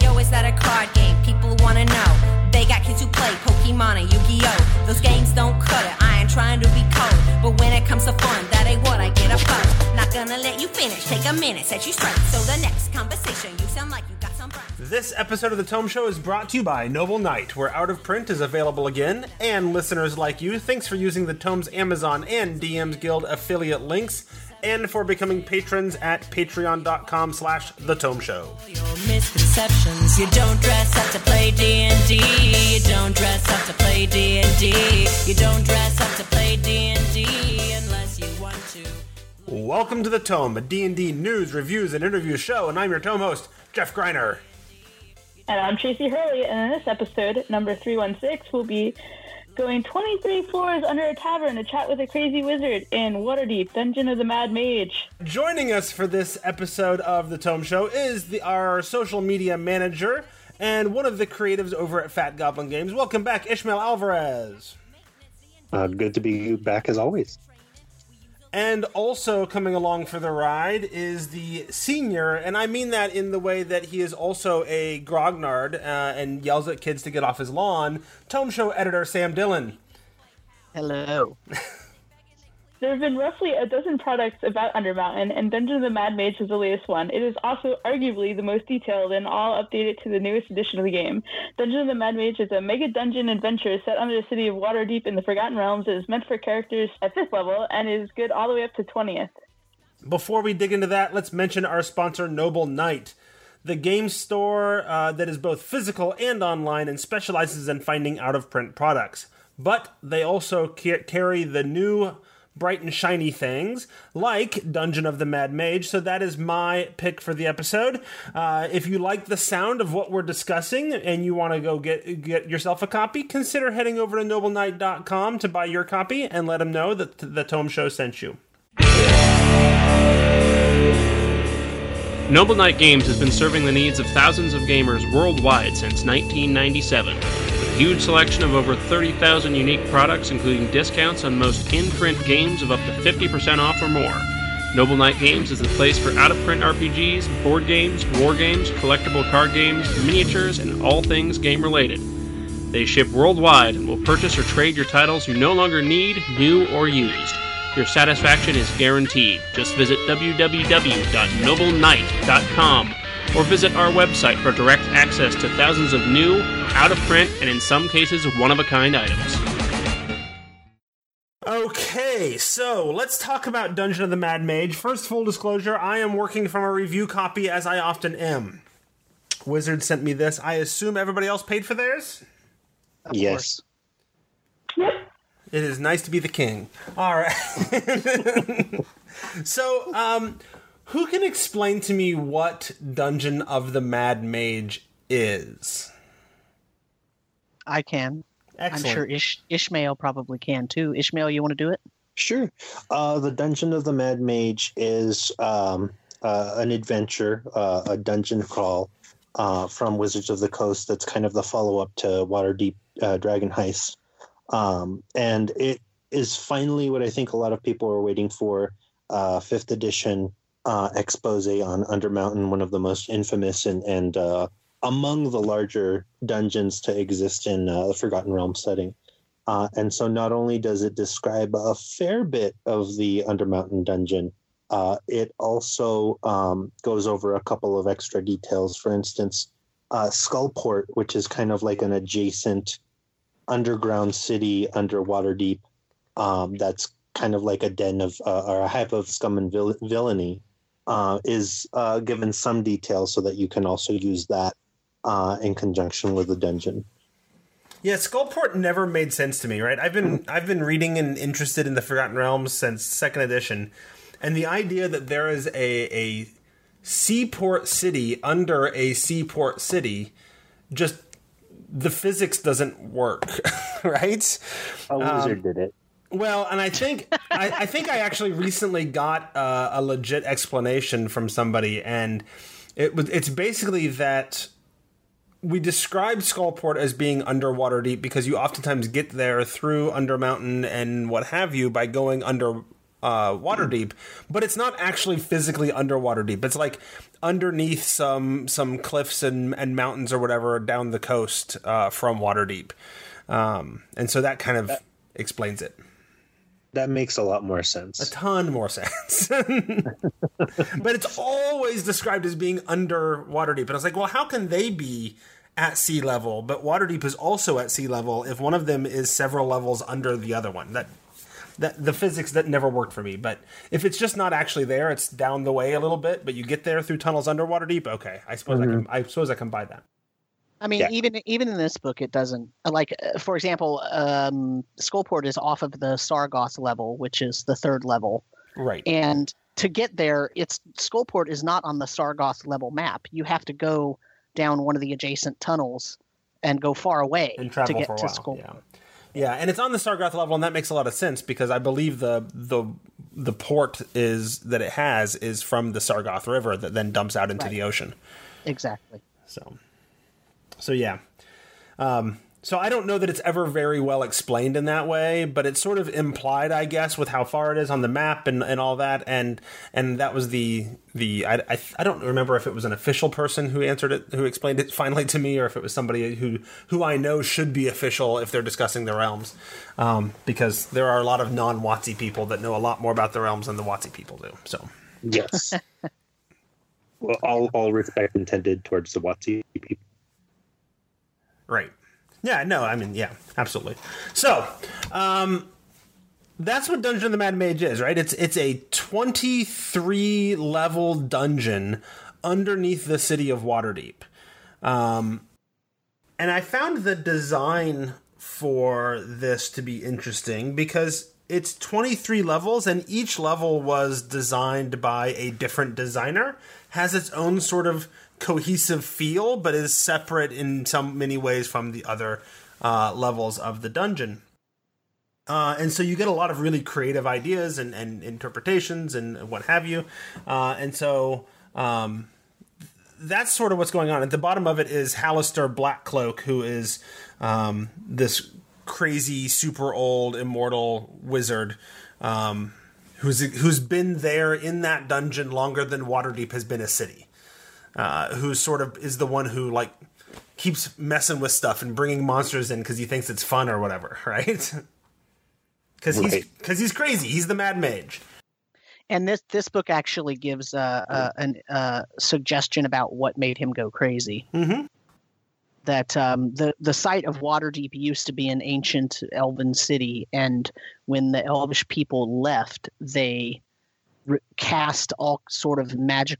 Yo, is that a card game? People wanna know. They got kids who play Pokemon and Yu-Gi-Oh! Those games don't cut it. I ain't trying to be but when it comes to fun, that ain't what I get up for. Not gonna let you finish. Take a minute, set you straight. So the next conversation, you sound like you got some. This episode of the Tome Show is brought to you by Noble Knight, where Out of Print is available again. And listeners like you, thanks for using the Tome's Amazon and DM's Guild affiliate links, and for becoming patrons at patreon.com slash the Tome Show. Misconceptions. You don't dress up to play D&D. You don't dress up to play D&D. You don't dress up to play D&D unless you want to. Welcome to the Tome, a D&D news, reviews, and interview show, and I'm your Tome host, Jeff Greiner. And I'm Tracy Hurley, and in this episode, number 316, we'll be going 23 floors under a tavern to chat with a crazy wizard in Waterdeep, Dungeon of the Mad Mage. Joining us for this episode of the Tome Show is the, our social media manager and one of the creatives over at Fat Goblin Games. Welcome back, Ishmael Alvarez. Uh, good to be back as always. And also coming along for the ride is the senior, and I mean that in the way that he is also a grognard uh, and yells at kids to get off his lawn. Tome Show editor Sam Dillon. Hello. There have been roughly a dozen products about Undermountain, and Dungeon of the Mad Mage is the latest one. It is also arguably the most detailed and all updated to the newest edition of the game. Dungeon of the Mad Mage is a mega dungeon adventure set under the city of Waterdeep in the Forgotten Realms. It is meant for characters at 5th level and is good all the way up to 20th. Before we dig into that, let's mention our sponsor, Noble Knight, the game store uh, that is both physical and online and specializes in finding out of print products. But they also ca- carry the new bright and shiny things like Dungeon of the Mad Mage. So that is my pick for the episode. Uh, if you like the sound of what we're discussing and you want to go get get yourself a copy, consider heading over to nobleknight.com to buy your copy and let them know that the Tome Show sent you. Noble Knight Games has been serving the needs of thousands of gamers worldwide since 1997. Huge selection of over 30,000 unique products, including discounts on most in print games of up to 50% off or more. Noble Knight Games is the place for out of print RPGs, board games, war games, collectible card games, miniatures, and all things game related. They ship worldwide and will purchase or trade your titles you no longer need, new, or used. Your satisfaction is guaranteed. Just visit www.nobleknight.com or visit our website for direct access to thousands of new, out of print, and in some cases, one of a kind items. Okay, so let's talk about Dungeon of the Mad Mage. First, full disclosure, I am working from a review copy as I often am. Wizard sent me this. I assume everybody else paid for theirs? yes. It is nice to be the king. All right. so, um, who can explain to me what Dungeon of the Mad Mage is? I can. Excellent. I'm sure Ish- Ishmael probably can too. Ishmael, you want to do it? Sure. Uh, the Dungeon of the Mad Mage is um, uh, an adventure, uh, a dungeon crawl uh, from Wizards of the Coast that's kind of the follow up to Waterdeep uh, Dragon Heist. Um, and it is finally what I think a lot of people are waiting for uh, fifth edition uh, expose on Undermountain, one of the most infamous and, and uh, among the larger dungeons to exist in uh, the Forgotten Realms setting. Uh, and so not only does it describe a fair bit of the Undermountain dungeon, uh, it also um, goes over a couple of extra details. For instance, uh, Skullport, which is kind of like an adjacent underground city under Waterdeep, um, that's kind of like a den of uh, or a hive of scum and vil- villainy, uh, is uh, given some details so that you can also use that uh, in conjunction with the dungeon. Yeah, Skullport never made sense to me, right? I've been I've been reading and interested in the Forgotten Realms since second edition, and the idea that there is a a seaport city under a seaport city just the physics doesn't work, right? A wizard did it. Well, and I think I, I think I actually recently got uh, a legit explanation from somebody, and it was it's basically that we describe Skullport as being underwater deep because you oftentimes get there through Undermountain and what have you by going under uh, Waterdeep, but it's not actually physically underwater deep. It's like underneath some some cliffs and, and mountains or whatever down the coast uh, from Waterdeep, um, and so that kind of explains it That makes a lot more sense. a ton more sense. but it's always described as being under Waterdeep, and I was like, well, how can they be? At sea level, but Waterdeep is also at sea level. If one of them is several levels under the other one, that that the physics that never worked for me. But if it's just not actually there, it's down the way a little bit, but you get there through tunnels underwater deep. Okay, I suppose I can. Mm-hmm. I suppose I can buy that. I mean, Yeah. even even in this book, it doesn't like. uh, For example, um, Skullport is off of the Sargauth level, which is the third level, Right. and to get there, it's Skullport is not on the Sargauth level map. You have to go down one of the adjacent tunnels and go far away and to get for a to while. Skullport. Yeah. Yeah, and it's on the Sargauth level, and that makes a lot of sense because I believe the the the port is that it has is from the Sargauth River that then dumps out into Right. the ocean. Exactly. So, so yeah. Um, so I don't know that it's ever very well explained in that way, but it's sort of implied, I guess, with how far it is on the map and, and all that. And and that was the the I, I I don't remember if it was an official person who answered it, who explained it finally to me, or if it was somebody who who I know should be official if they're discussing the realms, um, because there are a lot of non Watsy people that know a lot more about the realms than the Watsy people do. So. Yes. well, all all respect intended towards the Watsi people. Right. Yeah, no, I mean, yeah, absolutely. So, um that's what Dungeon of the Mad Mage is, right? It's it's a 23 level dungeon underneath the city of Waterdeep. Um and I found the design for this to be interesting because it's 23 levels and each level was designed by a different designer has its own sort of cohesive feel but is separate in some many ways from the other uh, levels of the dungeon uh, and so you get a lot of really creative ideas and, and interpretations and what have you uh, and so um, that's sort of what's going on. At the bottom of it is Halaster Blackcloak, who is um, this crazy, super old, immortal wizard um, who's who's been there in that dungeon longer than Waterdeep has been a city. Uh, who sort of is the one who like keeps messing with stuff and bringing monsters in because he thinks it's fun or whatever, right? Because he's Right. because he's crazy. He's the Mad Mage. And this this book actually gives a, uh, an uh, suggestion about what made him go crazy. Mm-hmm. That um, the the site of Waterdeep used to be an ancient elven city, and when the elvish people left, they re- cast all sort of magic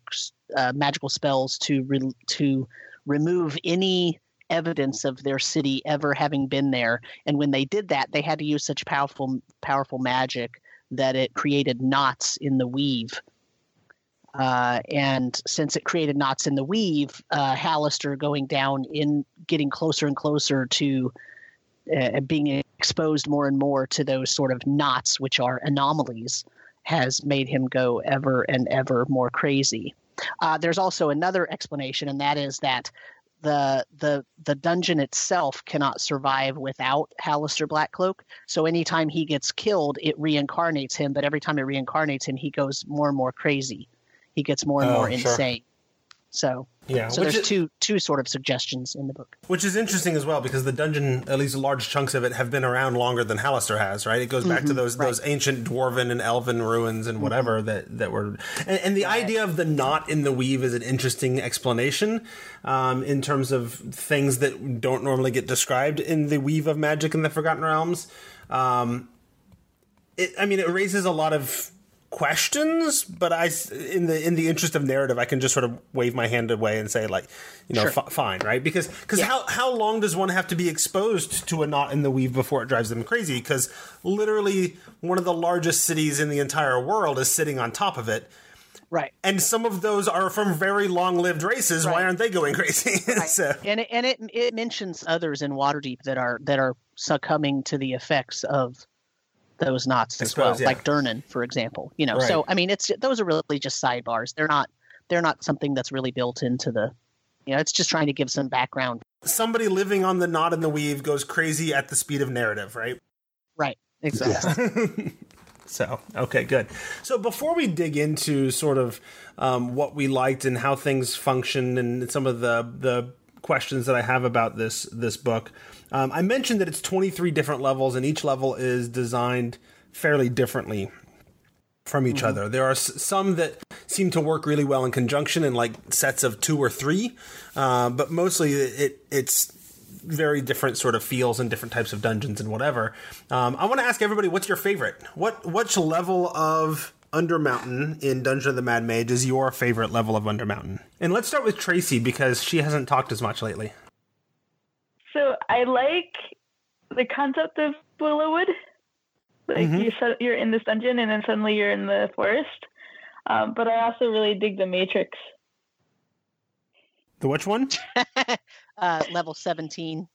uh, magical spells to re- to remove any evidence of their city ever having been there. And when they did that, they had to use such powerful powerful magic that it created knots in the weave. Uh, and since it created knots in the weave, uh, Halaster going down in getting closer and closer to uh, being exposed more and more to those sort of knots, which are anomalies, has made him go ever and ever more crazy. Uh, there's also another explanation, and that is that the the the dungeon itself cannot survive without Halaster Blackcloak. So anytime he gets killed, it reincarnates him. But every time it reincarnates him, he goes more and more crazy. He gets more and Oh, more sure. insane. So Yeah, so there's is- two two sort of suggestions in the book. Which is interesting as well because the dungeon, at least large chunks of it, have been around longer than Halaster has. Right? It goes back to those right. those ancient dwarven and elven ruins and whatever that that were. And, and the idea of the knot in the weave is an interesting explanation um, in terms of things that don't normally get described in the weave of magic in the Forgotten Realms. Um, it, I mean, it raises a lot of questions, but I, in the in the interest of narrative, I can just sort of wave my hand away and say, like, you know, Sure. fi- fine, right? Because because Yeah. how how long does one have to be exposed to a knot in the weave before it drives them crazy? Because literally, one of the largest cities in the entire world is sitting on top of it. Right. And some of those are from very long-lived races. Why aren't they going crazy? so, And it, and it it mentions others in Waterdeep that are that are succumbing to the effects of those knots as suppose, well, yeah. like Durnan, for example. You know, Right. so I mean, it's those are really just sidebars. They're not they're not something that's really built into the. You know, it's just trying to give some background. somebody living on the knot in the weave goes crazy at the speed of narrative, right? Right. Exactly. So, okay, good. So, before we dig into sort of um, what we liked and how things function and some of the the questions that I have about this this book, um, I mentioned that it's 23 different levels, and each level is designed fairly differently from each other. There are s- some that seem to work really well in conjunction in like sets of two or three, uh, but mostly it it's very different sort of feels and different types of dungeons and whatever. Um, I want to ask everybody, what's your favorite? What which level of Undermountain in Dungeon of the Mad Mage is your favorite level of Undermountain? And let's start with Tracy because she hasn't talked as much lately. So I like the concept of Wyllowwood. Like Mhm. you said, you're in this dungeon and then suddenly you're in the forest. Um, but I also really dig the Matrix. The which one? uh, level 17,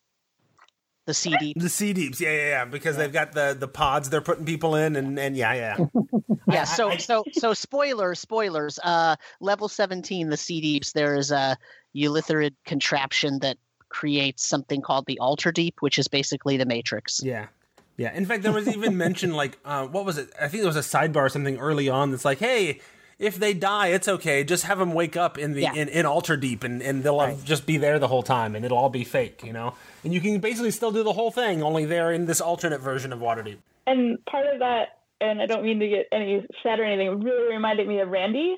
the CD. The Sea Deeps. Yeah, yeah, yeah. Because they've got the the pods they're putting people in, and and yeah, yeah. Yeah, so so so spoilers, spoilers. Uh, level 17, the CDs. There is a Ulitharid contraption that creates something called the Alter Deep, which is basically the Matrix. Yeah. Yeah. In fact, there was even mention like, uh, what was it? I think there was a sidebar or something early on that's like, hey, if they die, it's okay. Just have them wake up in the Yeah. in, in Alter Deep, and, and they'll have- just be there the whole time, and it'll all be fake, you know. And you can basically still do the whole thing, only they're in this alternate version of Waterdeep. And part of that, and I don't mean to get any sad or anything, it really reminded me of Randy.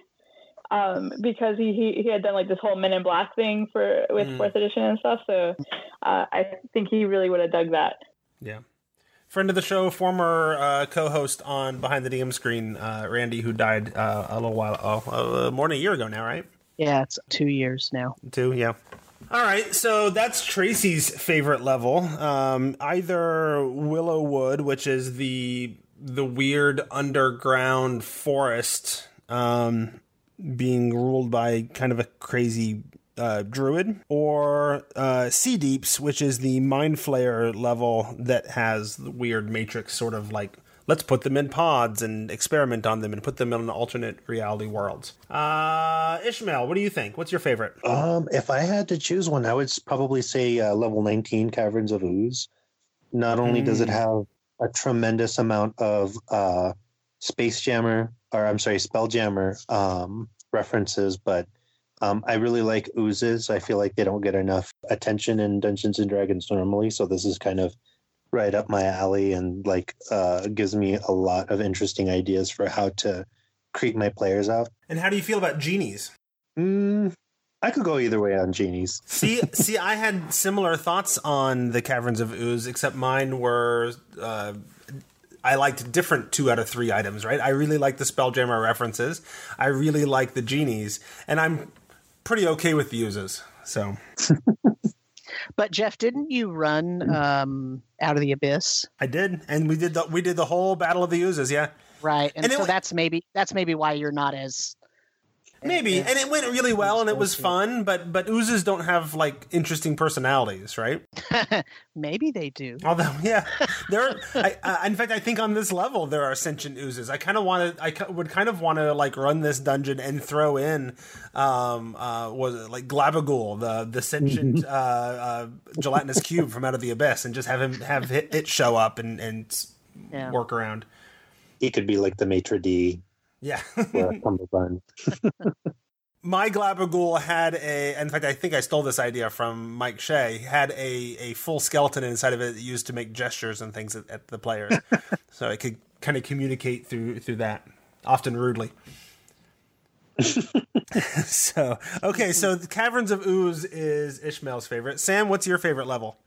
Um, because he, he he had done like this whole Men in Black thing for with Mm. fourth edition and stuff, so uh, I think he really would have dug that. Yeah. Friend of the show, former uh, co-host on Behind the DM Screen, uh, Randy, who died uh, a little while, oh, uh, more than a year ago now, right? Yeah, it's two years now. Two, yeah. All right, so that's Tracy's favorite level. Um, either Wyllowwood, which is the the weird underground forest, um, being ruled by kind of a crazy uh, druid, or uh, Sea Deeps, which is the Mind Flayer level that has the weird matrix sort of like let's put them in pods and experiment on them and put them in alternate reality worlds. Uh, Ishmael, what do you think? What's your favorite? Um, if I had to choose one, I would probably say uh, level 19 Caverns of Ooze. Not only does it Mm. have a tremendous amount of uh, Space Jammer, or I'm sorry, Spelljammer um, references, but um, I really like oozes. I feel like they don't get enough attention in Dungeons and Dragons normally, so this is kind of right up my alley and like uh, gives me a lot of interesting ideas for how to creep my players out. And how do you feel about genies? Mm, I could go either way on genies. see, see, I had similar thoughts on the Caverns of Ooze, except mine were. Uh, I liked different two out of three items, right? I really like the Spelljammer references. I really like the genies, and I'm pretty okay with the uses. So But Jeff, didn't you run um, out of the abyss? I did, and we did the we did the whole Battle of the Uses, yeah. Right, and, And so wa- that's maybe that's maybe why you're not as Maybe, and it went really well, and it was fun. But but oozes don't have like interesting personalities, right? maybe they do. Although, yeah, there. Are, I, uh, in fact, I think on this level there are sentient oozes. I kind of want to. I ki- would kind of want to like run this dungeon and throw in, um, uh, was it like Glabbagool, the the sentient uh, uh, gelatinous cube from Out of the Abyss, and just have him have it, it show up and and Yeah. work around. He could be like the maitre d Yeah. or a cummerbund. my Glabbagool had a in fact I think I stole this idea from Mike Shea had a, a full skeleton inside of it used to make gestures and things at, at the players so it could kind of communicate through through that often rudely so okay so the caverns of ooze is Ishmael's favorite Sam what's your favorite level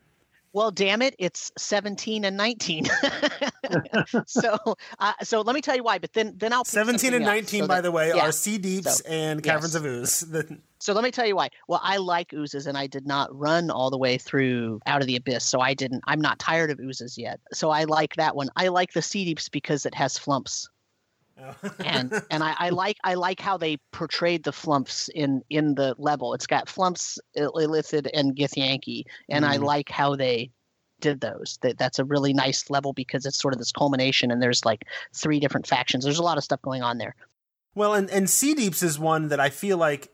Well, damn it, it's 17 and 19. so, uh, so let me tell you why. But then, then I'll 17 and 19 so by that- the way yeah. are sea deeps So, and caverns yes. of ooze So let me tell you why. Well, I like oozes, and I did not run all the way through Out of the Abyss, so I didn't. I'm not tired of oozes yet, so I like that one. I like the sea deeps because it has flumps, and and I, I like I like how they portrayed the flumps in in the level. It's got flumps, Il- Illithid, and Githyanki, and I Mhm. like how they did those. That that's a really nice level because it's sort of this culmination, and there's like three different factions. There's a lot of stuff going on there. Well, and and Sea Deeps is one that I feel like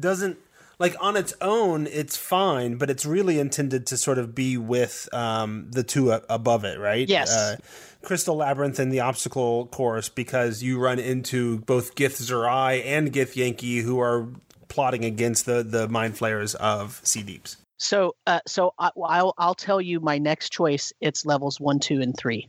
doesn't like on its own, it's fine, but it's really intended to sort of be with um, the two a- above it, right? Yes. Uh, Crystal Labyrinth and the obstacle course because you run into both Githzerai and Githyanki who are plotting against the the mind flayers of Sea Deeps. So, uh, so I, I'll I'll tell you my next choice. It's levels one, two, and three.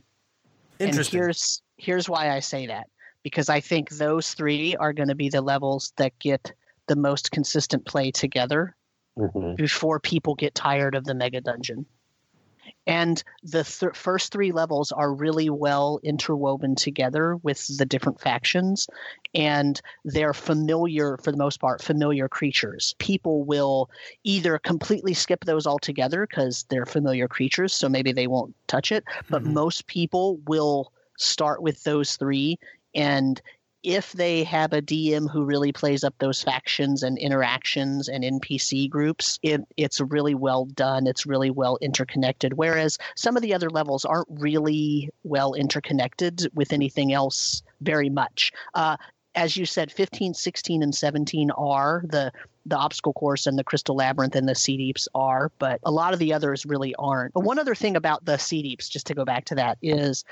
Interesting. And here's here's why I say that because I think those three are going to be the levels that get the most consistent play together Mhm. before people get tired of the mega dungeon. And the th- first three levels are really well interwoven together with the different factions, and they're familiar, for the most part, familiar creatures. People will either completely skip those altogether because they're familiar creatures, so maybe they won't touch it, but Mhm. most people will start with those three and if they have a DM who really plays up those factions and interactions and NPC groups, it, it's really well done. It's really well interconnected. Whereas some of the other levels aren't really well interconnected with anything else very much. Uh, as you said, 15, 16, and 17 are the the obstacle course and the crystal labyrinth and the sea deeps are, but a lot of the others really aren't. But one other thing about the sea deeps, just to go back to that, is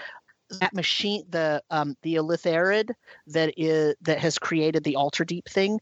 that machine, the um, the Ulitharid that is that has created the alter deep thing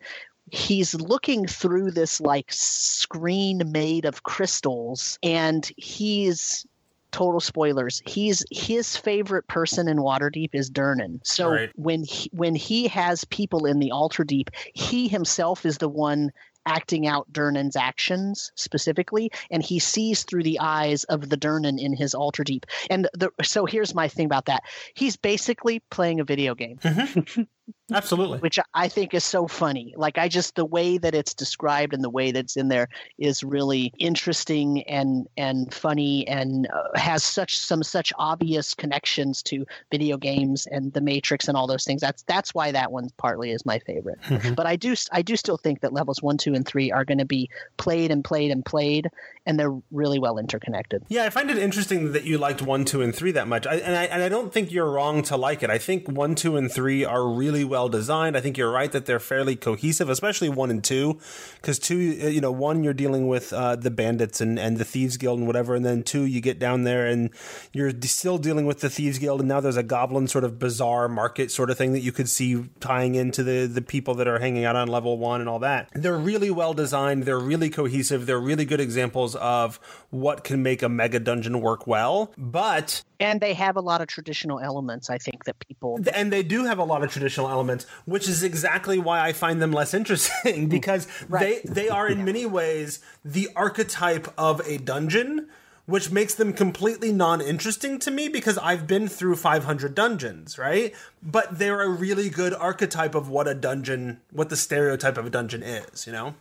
he's looking through this like screen made of crystals and he's total spoilers he's his favorite person in waterdeep is durnan so Right. when he, when he has people in the alter deep he himself is the one acting out Durnan's actions specifically, and he sees through the eyes of the Durnan in his alter deep. And the, so here's my thing about that: he's basically playing a video game mm-hmm. Absolutely. which I think is so funny. Like I just the way that it's described and the way that's in there is really interesting and and funny and uh, has such some such obvious connections to video games and the Matrix and all those things. That's that's why that one partly is my favorite. But I do I do still think that levels 1, 2 and 3 are going to be played and played and played and they're really well interconnected. Yeah, I find it interesting that you liked one, two, and three that much, I, and I and I don't think you're wrong to like it. I think one, two, and three are really well designed. I think you're right that they're fairly cohesive, especially one and two, because two, uh, you know, one you're dealing with uh, the bandits and and the thieves guild and whatever, and then two you get down there and you're still dealing with the thieves guild, and now there's a goblin sort of bizarre market sort of thing that you could see tying into the the people that are hanging out on level one and all that. They're really well designed. They're really cohesive. They're really good examples of what can make a mega dungeon work well. But And they have a lot of traditional elements I think that people and they do have a lot of traditional elements, which is exactly why I find them less interesting because Right. they they are in many ways the archetype of a dungeon. Which makes them completely non-interesting to me because I've been through 500 dungeons, right? But they're a really good archetype of what a dungeon, what the stereotype of a dungeon is, you know?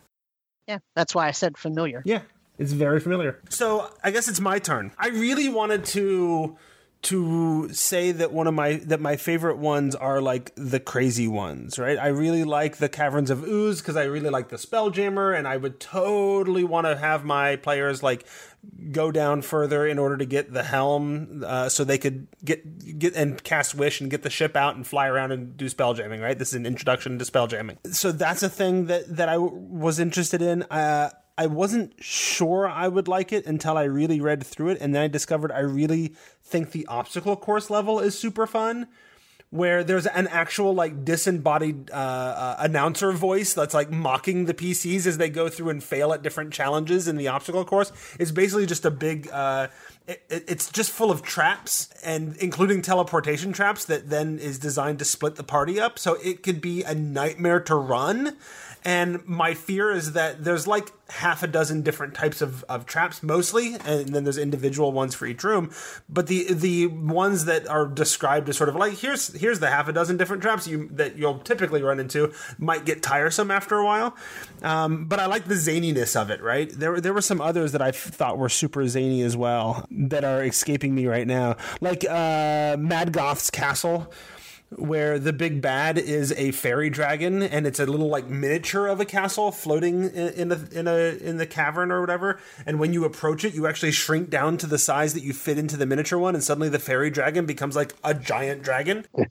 Yeah, that's why I said familiar. Yeah, it's very familiar. So I guess it's my turn. I really wanted to to say that one of my that my favorite ones are like the crazy ones, right? I really like the Caverns of Ooze because I really like the Spelljammer, and I would totally want to have my players like go down further in order to get the helm, uh, so they could get get and cast wish and get the ship out and fly around and do spell jamming. Right, this is an introduction to spell jamming, So that's a thing that that I w- was interested in. Uh, I wasn't sure I would like it until I really read through it, and then I discovered I really think the obstacle course level is super fun. Where there's an actual like disembodied uh, uh, announcer voice that's like mocking the PCs as they go through and fail at different challenges in the obstacle course. It's basically just a big. Uh, it, it- it's just full of traps and including teleportation traps that then is designed to split the party up. So it could be a nightmare to run. And my fear is that there's like half a dozen different types of, of traps mostly, and then there's individual ones for each room. But the the ones that are described as sort of like here's here's the half a dozen different traps you that you'll typically run into might get tiresome after a while. Um, but I like the zaniness of it. Right there there were some others that I thought were super zany as well that are escaping me right now, like uh, Maddgoth's Castle where the big bad is a fairy dragon and it's a little like miniature of a castle floating in, in a in a in the cavern or whatever and when you approach it you actually shrink down to the size that you fit into the miniature one and suddenly the fairy dragon becomes like a giant dragon.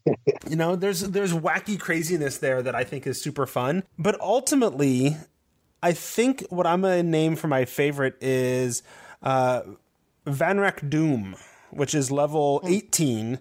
You know there's there's wacky craziness there that I think is super fun but ultimately I think what I'm gonna name for my favorite is uh, Vanrakdoom, which is level 18,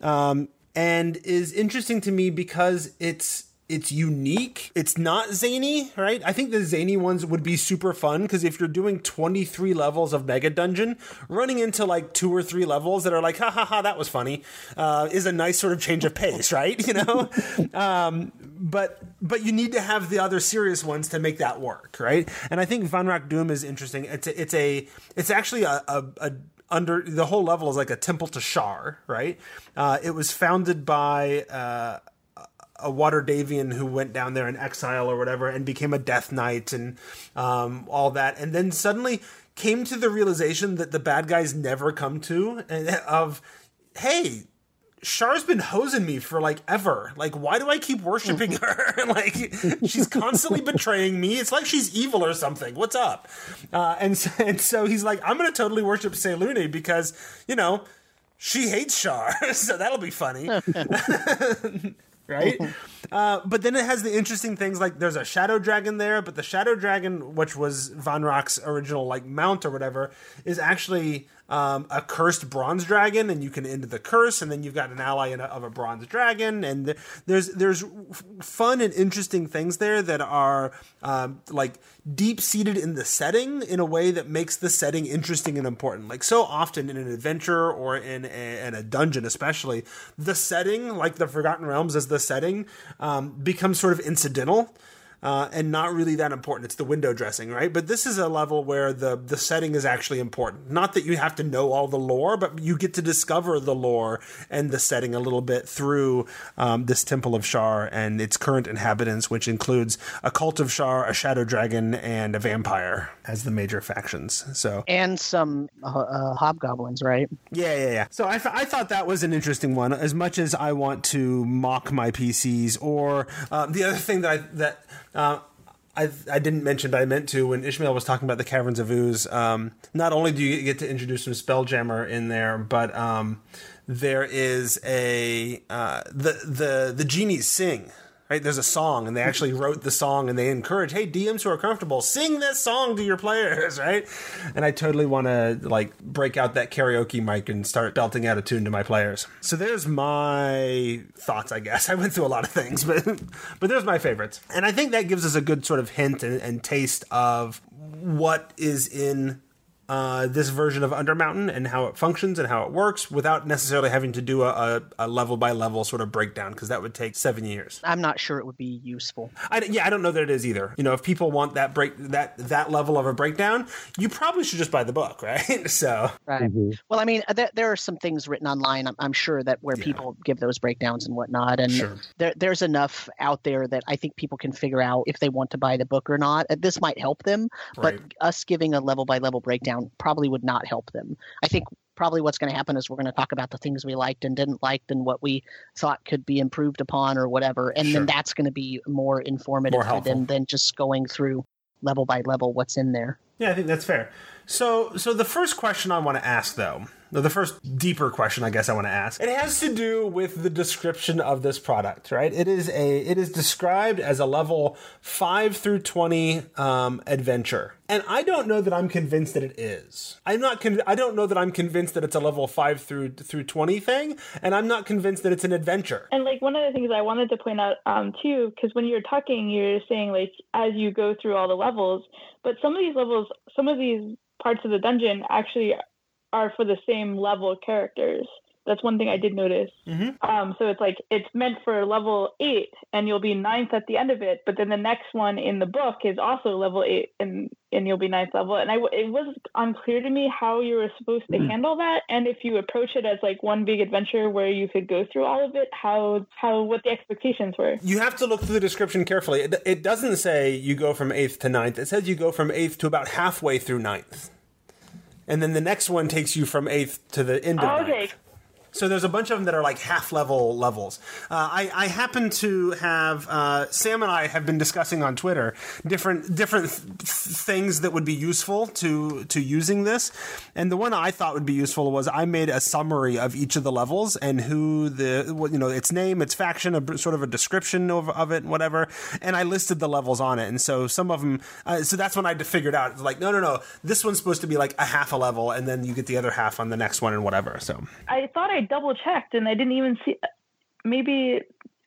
um, and is interesting to me because it's it's unique. It's not zany, right? I think the zany ones would be super fun because if you're doing 23 levels of Mega Dungeon, running into like two or three levels that are like, ha ha ha, that was funny, uh, is a nice sort of change of pace, right? You know? um, but but you need to have the other serious ones to make that work, right? And I think Vanrakdoom is interesting. It's a, it's a it's actually a, a, a under the whole level is like a temple to Shar, right? Uh, it was founded by uh, a Waterdhavian who went down there in exile or whatever and became a Death Knight and um, all that, and then suddenly came to the realization that the bad guys never come to of, hey. Shar's been hosing me for like ever. Like, why do I keep worshiping her? like, she's constantly betraying me. It's like she's evil or something. What's up? Uh, and so, and so he's like, I'm gonna totally worship Selûne because you know she hates Shar, so that'll be funny right? uh, but then it has the interesting things like there's a shadow dragon there, but the shadow dragon, which was Vanrak's original like mount or whatever, is actually um, a cursed bronze dragon, and you can end the curse, and then you've got an ally a, of a bronze dragon, and th- there's there's fun and interesting things there that are um, like deep seated in the setting in a way that makes the setting interesting and important. Like so often in an adventure or in a, in a dungeon, especially the setting, like the Forgotten Realms, as the setting um, becomes sort of incidental uh, and not really that important. It's the window dressing, right? But this is a level where the the setting is actually important. Not that you have to know all the lore, but you get to discover the lore and the setting a little bit through um, this Temple of Shar and its current inhabitants, which includes a cult of Shar, a shadow dragon, and a vampire as the major factions. So and some uh, uh, hobgoblins, right? Yeah, yeah, yeah. So I, I thought that was an interesting one. As much as I want to mock my PCs, or uh, the other thing that I that uh, I, I didn't mention, but I meant to when Ishmael was talking about the Caverns of Ooze. Um, not only do you get to introduce some Spelljammer in there, but um, there is a uh, the the the genies sing right? There's a song, and they actually wrote the song, and they encourage, hey, DMs who are comfortable, sing this song to your players, right? And I totally want to like break out that karaoke mic and start belting out a tune to my players. So there's my thoughts, I guess. I went through a lot of things, but but there's my favorites, and I think that gives us a good sort of hint and, and taste of what is in uh, this version of Undermountain and how it functions and how it works without necessarily having to do a, a, a level by level sort of breakdown because that would take seven years. I'm not sure it would be useful. I, yeah, I don't know that it is either. You know, if people want that break that that level of a breakdown, you probably should just buy the book, right? so right. Mm-hmm. Well, I mean, there, there are some things written online. I'm, I'm sure that where yeah. people give those breakdowns and whatnot, and sure. there, there's enough out there that I think people can figure out if they want to buy the book or not. This might help them, right. but us giving a level by level breakdown probably would not help them. I think probably what's going to happen is we're going to talk about the things we liked and didn't like and what we thought could be improved upon or whatever. And sure. then that's going to be more informative more for them than just going through level by level what's in there. Yeah, I think that's fair. So, so the first question I want to ask, though, the first deeper question I guess I want to ask, it has to do with the description of this product, right? It is a, it is described as a level five through twenty um, adventure, and I don't know that I'm convinced that it is. I'm not. Con- I don't know that I'm convinced that it's a level five through through twenty thing, and I'm not convinced that it's an adventure. And like one of the things I wanted to point out um, too, because when you're talking, you're saying like as you go through all the levels, but some of these levels, some of these parts of the dungeon actually are for the same level characters. That's one thing I did notice. Mm-hmm. Um, so it's like it's meant for level eight, and you'll be ninth at the end of it. But then the next one in the book is also level eight, and and you'll be ninth level. And I it was unclear to me how you were supposed to mm-hmm. handle that, and if you approach it as like one big adventure where you could go through all of it, how how what the expectations were. You have to look through the description carefully. It, it doesn't say you go from eighth to ninth. It says you go from eighth to about halfway through ninth and then the next one takes you from eighth to the end of okay. ninth. So there's a bunch of them that are like half level levels. Uh, I, I happen to have uh, Sam and I have been discussing on Twitter different different th- things that would be useful to to using this, and the one I thought would be useful was I made a summary of each of the levels and who the what, you know its name, its faction, a sort of a description of, of it, whatever, and I listed the levels on it. And so some of them, uh, so that's when I figured out like no no no, this one's supposed to be like a half a level, and then you get the other half on the next one and whatever. So I thought I double checked and I didn't even see. Maybe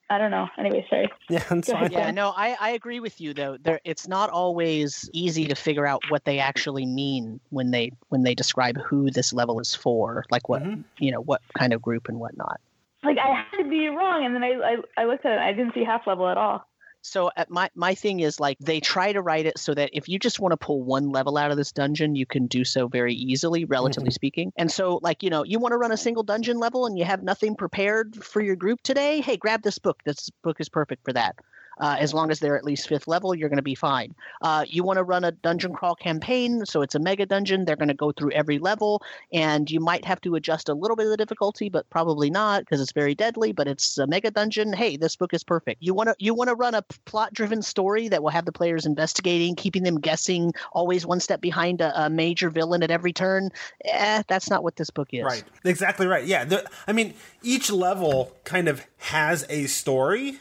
I don't know. Anyway, sorry. yeah, that's Go fine. ahead. Yeah, no, I, I agree with you though. There, it's not always easy to figure out what they actually mean when they when they describe who this level is for, like what Mhm. you know, what kind of group and whatnot. Like I had to be wrong, and then I I, I looked at it. and I didn't see half level at all. So at my my thing is like they try to write it so that if you just want to pull one level out of this dungeon, you can do so very easily, relatively mm-hmm. speaking. And so like you know you want to run a single dungeon level and you have nothing prepared for your group today, hey, grab this book. This book is perfect for that. Uh, as long as they're at least fifth level, you're going to be fine. Uh, you want to run a dungeon crawl campaign, so it's a mega dungeon. They're going to go through every level, and you might have to adjust a little bit of the difficulty, but probably not because it's very deadly. But it's a mega dungeon. Hey, this book is perfect. You want to you want to run a plot-driven story that will have the players investigating, keeping them guessing, always one step behind a, a major villain at every turn. Eh, that's not what this book is. Right. Exactly right. Yeah. The, I mean, each level kind of has a story,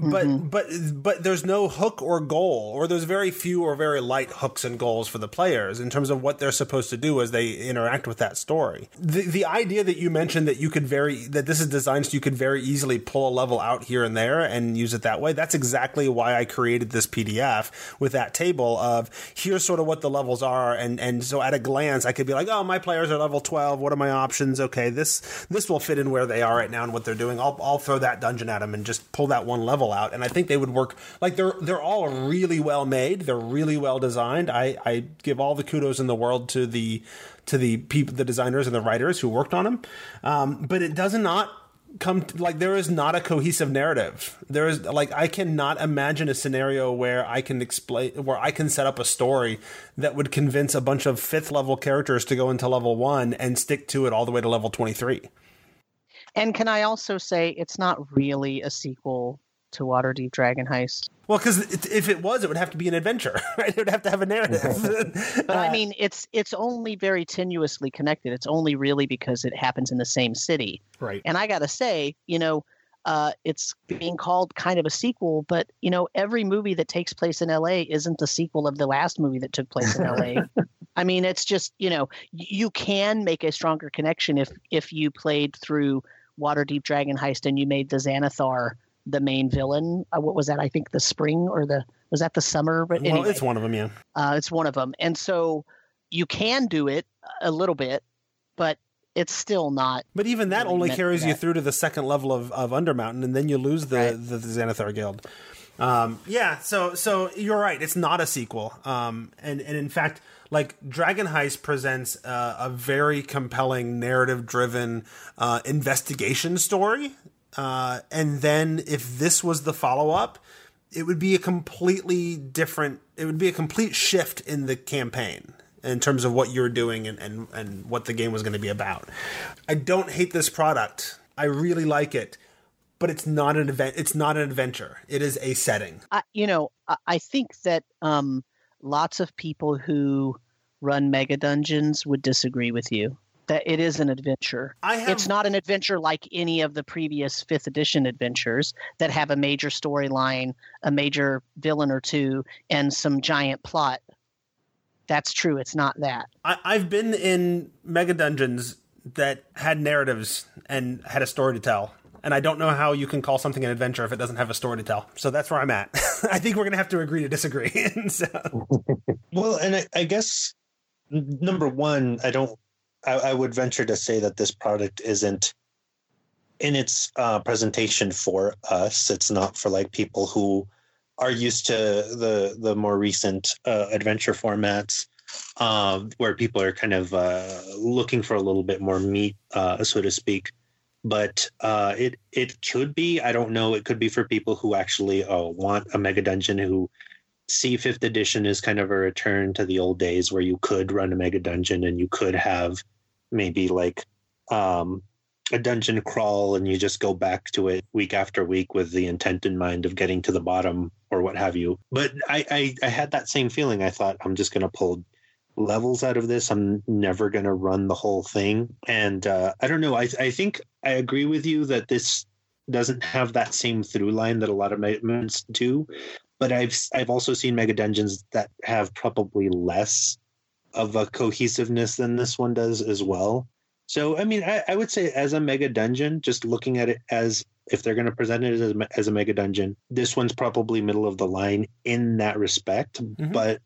but Mm-hmm. but but there's no hook or goal, or there's very few or very light hooks and goals for the players in terms of what they're supposed to do as they interact with that story. The the idea that you mentioned that you could very that this is designed so you could very easily pull a level out here and there and use it that way. That's exactly why I created this PDF with that table of here's sort of what the levels are, and and so at a glance I could be like, oh, my players are level twelve. What are my options? Okay, this this will fit in where they are right now and what they're doing. I'll I'll throw that dungeon at them and just pull that one level out, and I think they would work. Like they're they're all really well made. They're really well designed. I I give all the kudos in the world to the to the people, the designers and the writers who worked on them. Um, but it does not come to, like there is not a cohesive narrative. There is like I cannot imagine a scenario where I can explain where I can set up a story that would convince a bunch of fifth level characters to go into level 1 and stick to it all the way to level 23. And can I also say it's not really a sequel to Waterdeep Dragon Heist? Well, cuz if it was it would have to be an adventure, right? It would have to have a narrative. But Uh, I mean, it's it's only very tenuously connected. It's only really because it happens in the same city. right. And I gotta say, you know, uh, it's being called kind of a sequel, but you know, every movie that takes place in LA isn't the sequel of the last movie that took place in LA. I mean, it's just you know, you can make a stronger connection if if you played through Waterdeep Dragon Heist and you made the Xanathar the main villain. Uh, what was that? I think the spring or the was that the summer? But Well, it's one of them, yeah. uh, it's one of them, and so you can do it a little bit, but it's still not. But even that really only carries you through to the second level of, of Undermountain, and then you lose the, Right. the, the Xanathar Guild. Um, yeah, so so you're right. It's not a sequel, um, and and in fact, like Dragon Heist presents uh, a very compelling narrative-driven uh, investigation story, uh, and then if this was the follow-up, it would be a completely different. It would be a complete shift in the campaign in terms of what you're doing and, and, and what the game was going to be about. I don't hate this product. I really like it, but it's not an event. It's not an adventure. It is a setting. I, you know, I, I think that um, lots of people who run mega dungeons would disagree with you that it is an adventure. I have. It's not an adventure like any of the previous fifth edition adventures that have a major storyline, a major villain or two, and some giant plot. That's true. It's not that. I, I've been in mega dungeons that had narratives and had a story to tell. And I don't know how you can call something an adventure if it doesn't have a story to tell. So that's where I'm at. I think we're going to have to agree to disagree. so, Well, and I, I guess number one, I don't. I, I would venture to say that this product isn't in its uh, presentation for us. It's not for like people who are used to the the more recent uh, adventure formats, um, where people are kind of uh, looking for a little bit more meat, uh, so to speak. But uh, it it could be. I don't know. It could be for people who actually want a mega dungeon who see fifth edition is kind of a return to the old days where you could run a mega dungeon and you could have maybe like um a dungeon crawl and you just go back to it week after week with the intent in mind of getting to the bottom or what have you. But I, I, I had that same feeling. I thought I'm just going to pull levels out of this. I'm never going to run the whole thing. And uh, I don't know. I, I think I agree with you that this doesn't have that same through line that a lot of Megaments do. But I've I've also seen mega dungeons that have probably less of a cohesiveness than this one does as well. So I mean, I, I would say as a mega dungeon, just looking at it as if they're going to present it as a, as a mega dungeon, this one's probably middle of the line in that respect. Mm-hmm. But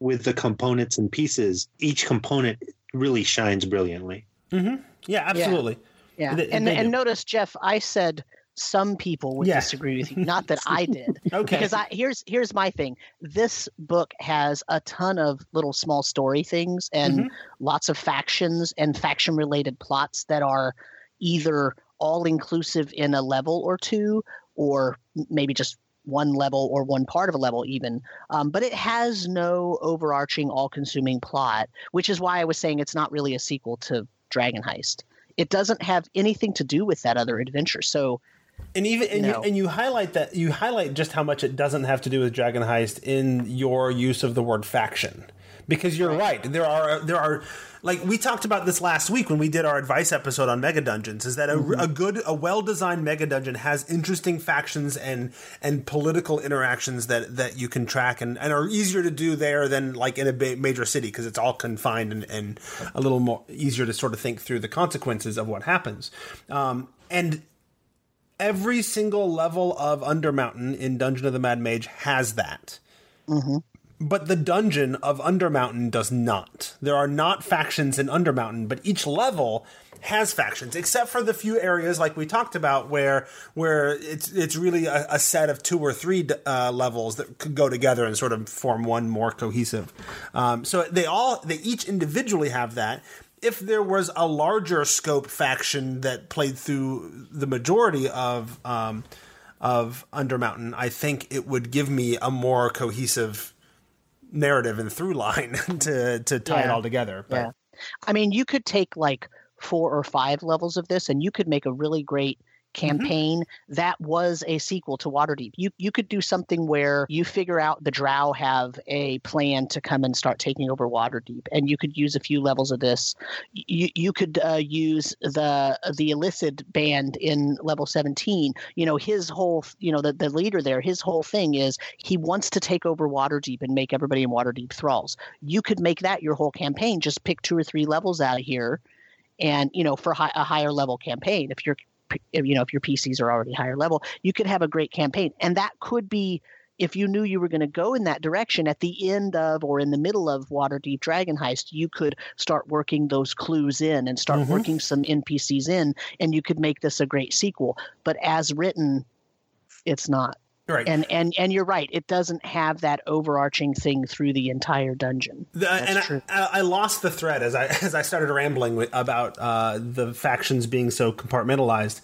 with the components and pieces, each component really shines brilliantly. Mm-hmm. Yeah, absolutely. Yeah, yeah. and and notice, Jeff, I said some people would yeah. disagree with you. Not that I did. okay. Because I here's here's my thing. This book has a ton of little small story things and mm-hmm. lots of factions and faction related plots that are either all inclusive in a level or two, or maybe just one level or one part of a level even um, but it has no overarching all-consuming plot which is why i was saying it's not really a sequel to dragon heist it doesn't have anything to do with that other adventure so and even and, you, and you highlight that you highlight just how much it doesn't have to do with Dragon Heist in your use of the word faction, because you're right. There are there are like we talked about this last week when we did our advice episode on mega dungeons. Is that a, mm-hmm. a good a well designed mega dungeon has interesting factions and and political interactions that that you can track and, and are easier to do there than like in a major city because it's all confined and, and a little more easier to sort of think through the consequences of what happens. Um, and every single level of Undermountain in Dungeon of the Mad Mage has that. Mm-hmm. But the dungeon of Undermountain does not. There are not factions in Undermountain, but each level has factions, except for the few areas like we talked about where where it's it's really a, a set of two or three uh, levels that could go together and sort of form one more cohesive. Um, so they all they each individually have that, if there was a larger scope faction that played through the majority of um, of Undermountain, I think it would give me a more cohesive narrative and through line to to tie yeah. it all together. But. Yeah, I mean, you could take like four or five levels of this, and you could make a really great. Campaign mm-hmm. that was a sequel to Waterdeep. You you could do something where you figure out the Drow have a plan to come and start taking over Waterdeep, and you could use a few levels of this. You you could uh, use the the illicit band in level seventeen. You know his whole you know the the leader there. His whole thing is he wants to take over Waterdeep and make everybody in Waterdeep thralls. You could make that your whole campaign. Just pick two or three levels out of here and you know for a higher level campaign if you're you know if your PCs are already higher level, you could have a great campaign, and that could be if you knew you were going to go in that direction at the end of or in the middle of Waterdeep Dragon Heist, you could start working those clues in and start mm-hmm. working some NPCs in, and you could make this a great sequel. But as written, it's not. Right. And and and you're right. It doesn't have that overarching thing through the entire dungeon. The, and true. I, I, lost the thread as I as I started rambling with, about uh, the factions being so compartmentalized.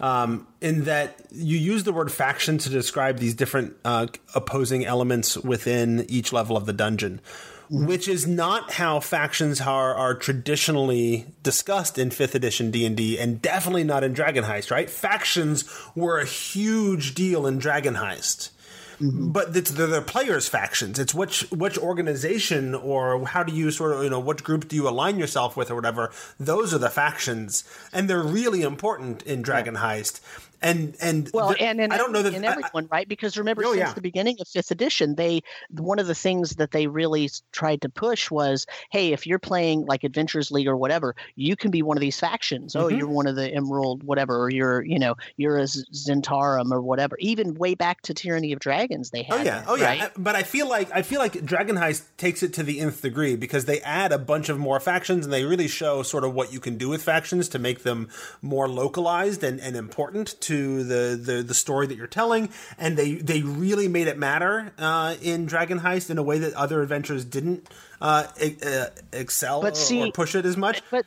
Um, in that you use the word faction to describe these different uh, opposing elements within each level of the dungeon which is not how factions are, are traditionally discussed in 5th edition D&D and definitely not in Dragon Heist, right? Factions were a huge deal in Dragon Heist. Mm-hmm. But it's the, the players' factions. It's which which organization or how do you sort of you know what group do you align yourself with or whatever. Those are the factions, and they're really important in Dragon yeah. Heist and and well, the, and, and I don't know that in everyone, right? Because remember, oh, since yeah. the beginning of fifth edition, they one of the things that they really tried to push was, hey, if you're playing like Adventures League or whatever, you can be one of these factions. Oh, mm-hmm. Oh, you're one of the Emerald, whatever, or you're you know you're a Zhentarim or whatever. Even way back to Tyranny of Dragons, they had. Oh yeah, that, oh yeah. Right? But I feel like I feel like Dragon Heist takes it to the nth degree because they add a bunch of more factions and they really show sort of what you can do with factions to make them more localized and, and important to the, the the the story that you're telling, and they they really made it matter uh, in Dragon Heist in a way that other adventures didn't uh, uh, excel but see, or push it as much. But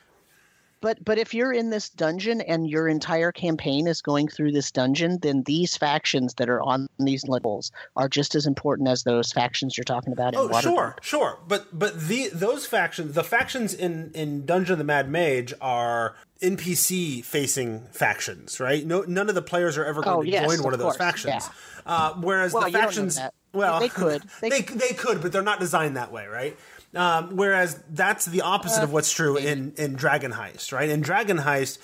But but if you're in this dungeon and your entire campaign is going through this dungeon, then these factions that are on these levels are just as important as those factions you're talking about in Oh, Waterdeep. sure, sure. But but the those factions, the factions in in Dungeon of the Mad Mage are NPC facing factions, right? No, none of the players are ever going Oh, to yes, join one of of those course, factions. yeah. Uh, whereas Well, the you don't know factions, well, They could. they They- they could, but they're not designed that way, right? Um, whereas that's the opposite Uh, of what's true in in Dragon Heist, right? In Dragon Heist,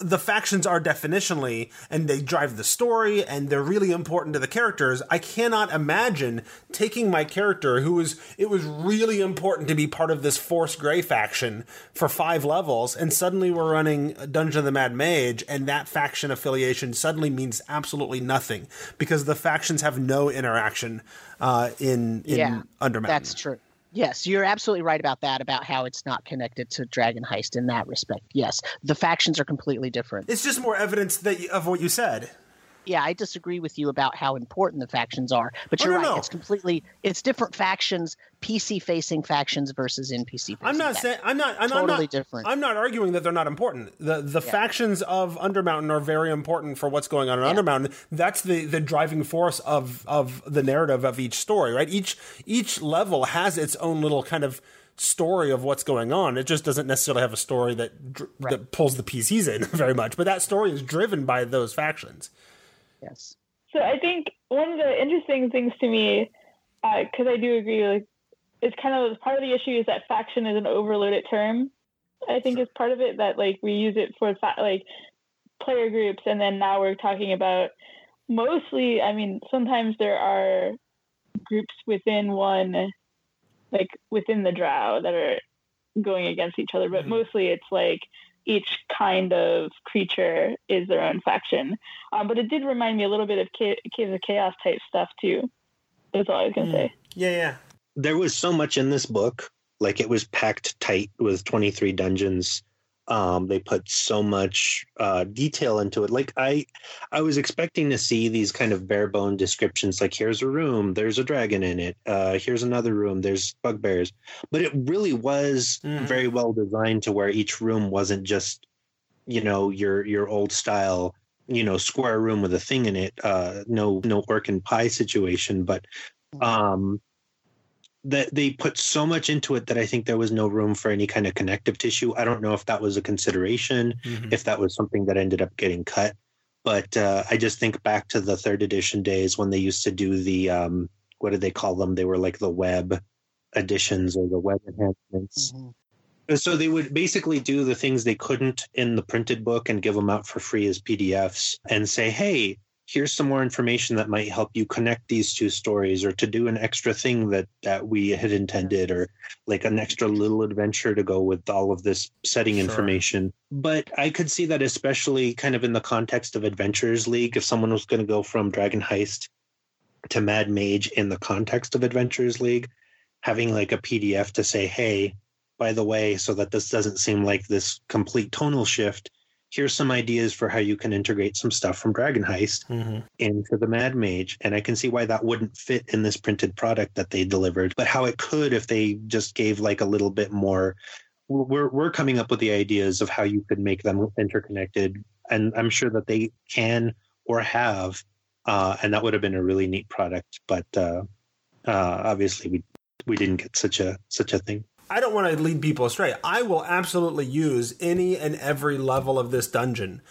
the factions are definitionally and they drive the story and they're really important to the characters. I cannot imagine taking my character who was it was really important to be part of this Force Grey faction for five levels and suddenly we're running Dungeon of the Mad Mage and that faction affiliation suddenly means absolutely nothing because the factions have no interaction uh, in in yeah, Undermountain. That's true. Yes, you're absolutely right about that, about how it's not connected to Dragon Heist in that respect. Yes, the factions are completely different. It's just more evidence that of what you said. Yeah, I disagree with you about how important the factions are, but Oh, you're no, right. no. It's completely, it's different factions, PC facing factions versus NPC. I'm not saying I'm not I'm Totally not, different. I'm not arguing that they're not important. The the factions of Undermountain are very important for what's going on in Undermountain. That's the the driving force of of the narrative of each story, right? Each each level has its own little kind of story of what's going on. It just doesn't necessarily have a story that dr- that pulls the PCs in very much, but that story is driven by those factions. Yes. So I think one of the interesting things to me, uh, because I do agree, like it's kind of part of the issue is that faction is an overloaded term. I think is part of it that like we use it for fa- like player groups, and then now we're talking about mostly. I mean, sometimes there are groups within one, like within the Drow, that are going against each other, but mm-hmm. mostly it's like each kind of creature is their own faction. Um, but it did remind me a little bit of Ca- Caves of Chaos type stuff too. That's all I was gonna say. Yeah, yeah. there was so much in this book like it was packed tight with 23 dungeons um they put so much uh detail into it like i i was expecting to see these kind of bare bone descriptions like here's a room there's a dragon in it uh here's another room there's bugbears but it really was Mhm. very well designed to where each room wasn't just you know your your old style you know square room with a thing in it uh no no orc and pie situation but um that they put so much into it that I think there was no room for any kind of connective tissue. I don't know if that was a consideration, Mhm. if that was something that ended up getting cut. But uh, I just think back to the third edition days when they used to do the um, what did they call them? They were like the web editions or the web enhancements. Mhm. So they would basically do the things they couldn't in the printed book and give them out for free as PDFs and say, hey, here's some more information that might help you connect these two stories or to do an extra thing that, that we had intended or like an extra little adventure to go with all of this setting Sure. information. But I could see that especially kind of in the context of Adventurers League, if someone was going to go from Dragon Heist to Mad Mage in the context of Adventurers League, having like a PDF to say, hey, by the way, so that this doesn't seem like this complete tonal shift, here's some ideas for how you can integrate some stuff from Dragon Heist Mhm. into the Mad Mage. And I can see why that wouldn't fit in this printed product that they delivered, but how it could if they just gave like a little bit more. We're, we're coming up with the ideas of how you could make them interconnected. And I'm sure that they can or have. Uh, and that would have been a really neat product. But uh, uh, obviously, we we didn't get such a such a thing. I don't want to lead people astray. I will absolutely use any and every level of this dungeon.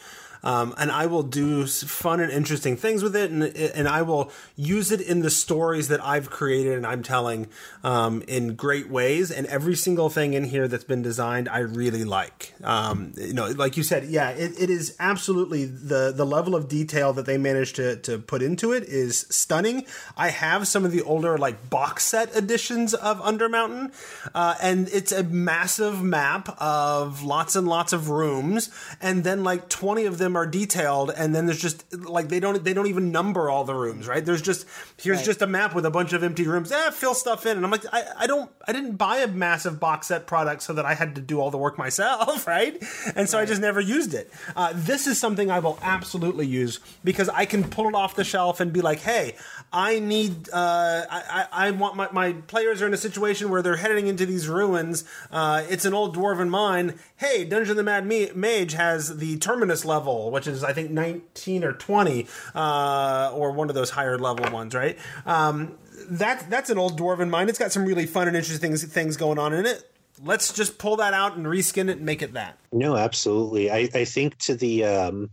Um, and I will do fun and interesting things with it, and and I will use it in the stories that I've created and I'm telling um, in great ways. And every single thing in here that's been designed, I really like. Um, you know, like you said, yeah, it, it is absolutely the the level of detail that they managed to to put into it is stunning. I have some of the older like box set editions of Undermountain, uh, and it's a massive map of lots and lots of rooms, and then like twenty of them them are detailed, and then there's just like they don't they don't even number all the rooms, right? There's just here's Right. just a map with a bunch of empty rooms. Eh, fill stuff in, and I'm like, I, I don't I didn't buy a massive box set product so that I had to do all the work myself, right? And so I just never used it. Uh, this is something I will absolutely use because I can pull it off the shelf and be like, hey, I need uh, I, I I want my my players are in a situation where they're heading into these ruins. Uh, it's an old dwarven mine. Hey, Dungeon of the Mad Ma- Mage has the Terminus level, which is I think 19 or 20, uh, or one of those higher level ones, right? Um, that that's an old dwarven mine. It's got some really fun and interesting things, things going on in it. Let's just pull that out and reskin it and make it that. No, absolutely. I, I think to the um,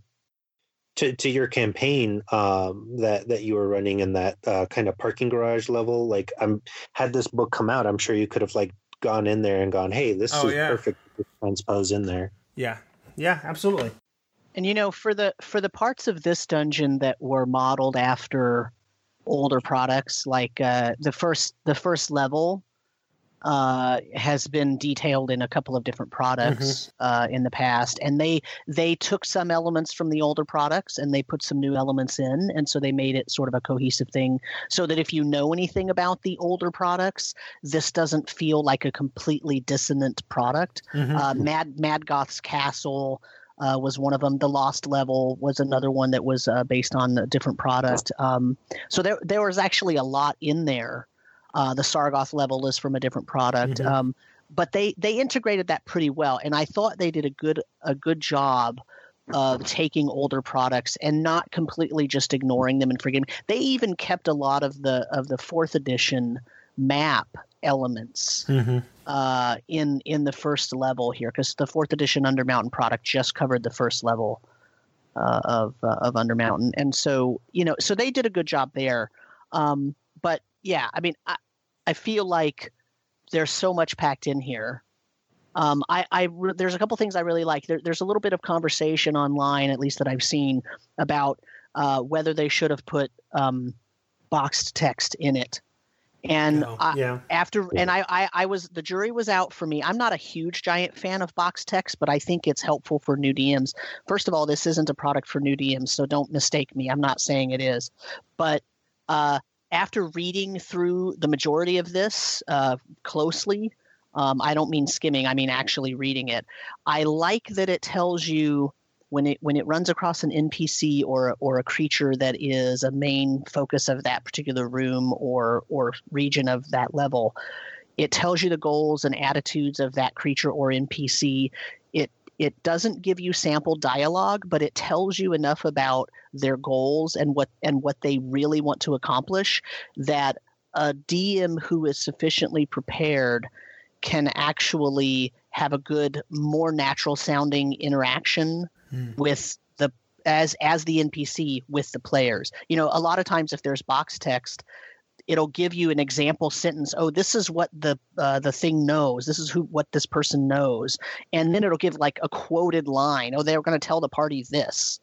to to your campaign um, that that you were running in that uh, kind of parking garage level. Like, I'm had this book come out, I'm sure you could have like gone in there and gone, "Hey, this Oh, is yeah. perfect to transpose in there." Yeah, yeah, absolutely. And you know, for the for the parts of this dungeon that were modeled after older products, like uh, the first the first level uh, has been detailed in a couple of different products uh, in the past, and they they took some elements from the older products and they put some new elements in, and so they made it sort of a cohesive thing, so that if you know anything about the older products, this doesn't feel like a completely dissonant product. Uh, Mad Maddgoth's Castle uh, was one of them. The Lost Level was another one that was uh, based on a different product. Um, so there there was actually a lot in there. Uh, the Sargauth level is from a different product, Mhm. um, but they they integrated that pretty well, and I thought they did a good a good job of taking older products and not completely just ignoring them and forgetting. They even kept a lot of the of the fourth edition map elements Mm-hmm. uh, in in the first level here because the fourth edition Undermountain product just covered the first level uh, of uh, of Undermountain, and so you know, so they did a good job there. Um, but yeah, I mean, I, I feel like there's so much packed in here. Um, I, I re- there's a couple things I really like. There, there's a little bit of conversation online, at least that I've seen, about uh, whether they should have put um, boxed text in it. And Oh, I, yeah. after and I, I i was the jury was out for me. I'm not a huge giant fan of box text but i think it's helpful for new dms first of all this isn't a product for new dms so don't mistake me. I'm not saying it is. But uh, after reading through the majority of this uh, closely um, i don't mean skimming i mean actually reading it i like that it tells you when it when it runs across an npc or or a creature that is a main focus of that particular room or or region of that level it tells you the goals and attitudes of that creature or npc it it doesn't give you sample dialogue but it tells you enough about their goals and what and what they really want to accomplish that a dm who is sufficiently prepared can actually have a good more natural sounding interaction with the as as the npc with the players. You know a lot of times if there's box text it'll give you an example sentence oh this is what the uh, the thing knows. This is who what this person knows. And then it'll give like a quoted line oh they're going to tell the party this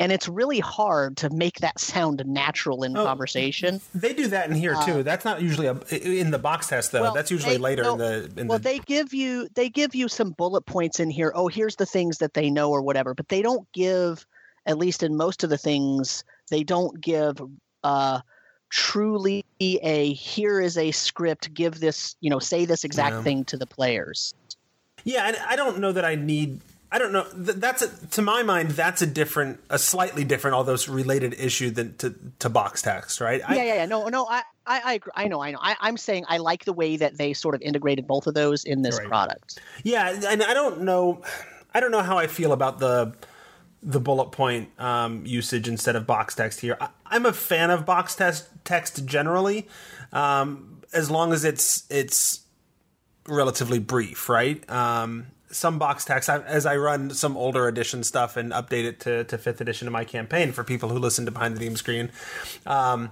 and it's really hard to make that sound natural in Oh, conversation They do that in here too. That's not usually a, in the box test though. Uh, Well, That's usually they- later no, in the in well the they give you they give you some bullet points in here oh here's the things that they know or whatever but they don't give at least in most of the things they don't give uh truly a here is a script give this you know say this exact Yeah. thing to the players Yeah, and I don't know that I need. I don't know. That's a, to my mind. That's a different, a slightly different, although related issue than to, to box text, right? I, yeah yeah yeah no no i i i, agree. I know i know I, i'm saying i like the way that they sort of integrated both of those in this Right. product Yeah, and I don't know. I don't know how I feel about the the bullet point um, usage instead of box text here. I, I'm a fan of box text text generally, um, as long as it's it's relatively brief, right? Um, some box text as I run some older edition stuff and update it to, to fifth edition of my campaign for people who listen to behind the DM screen. Um,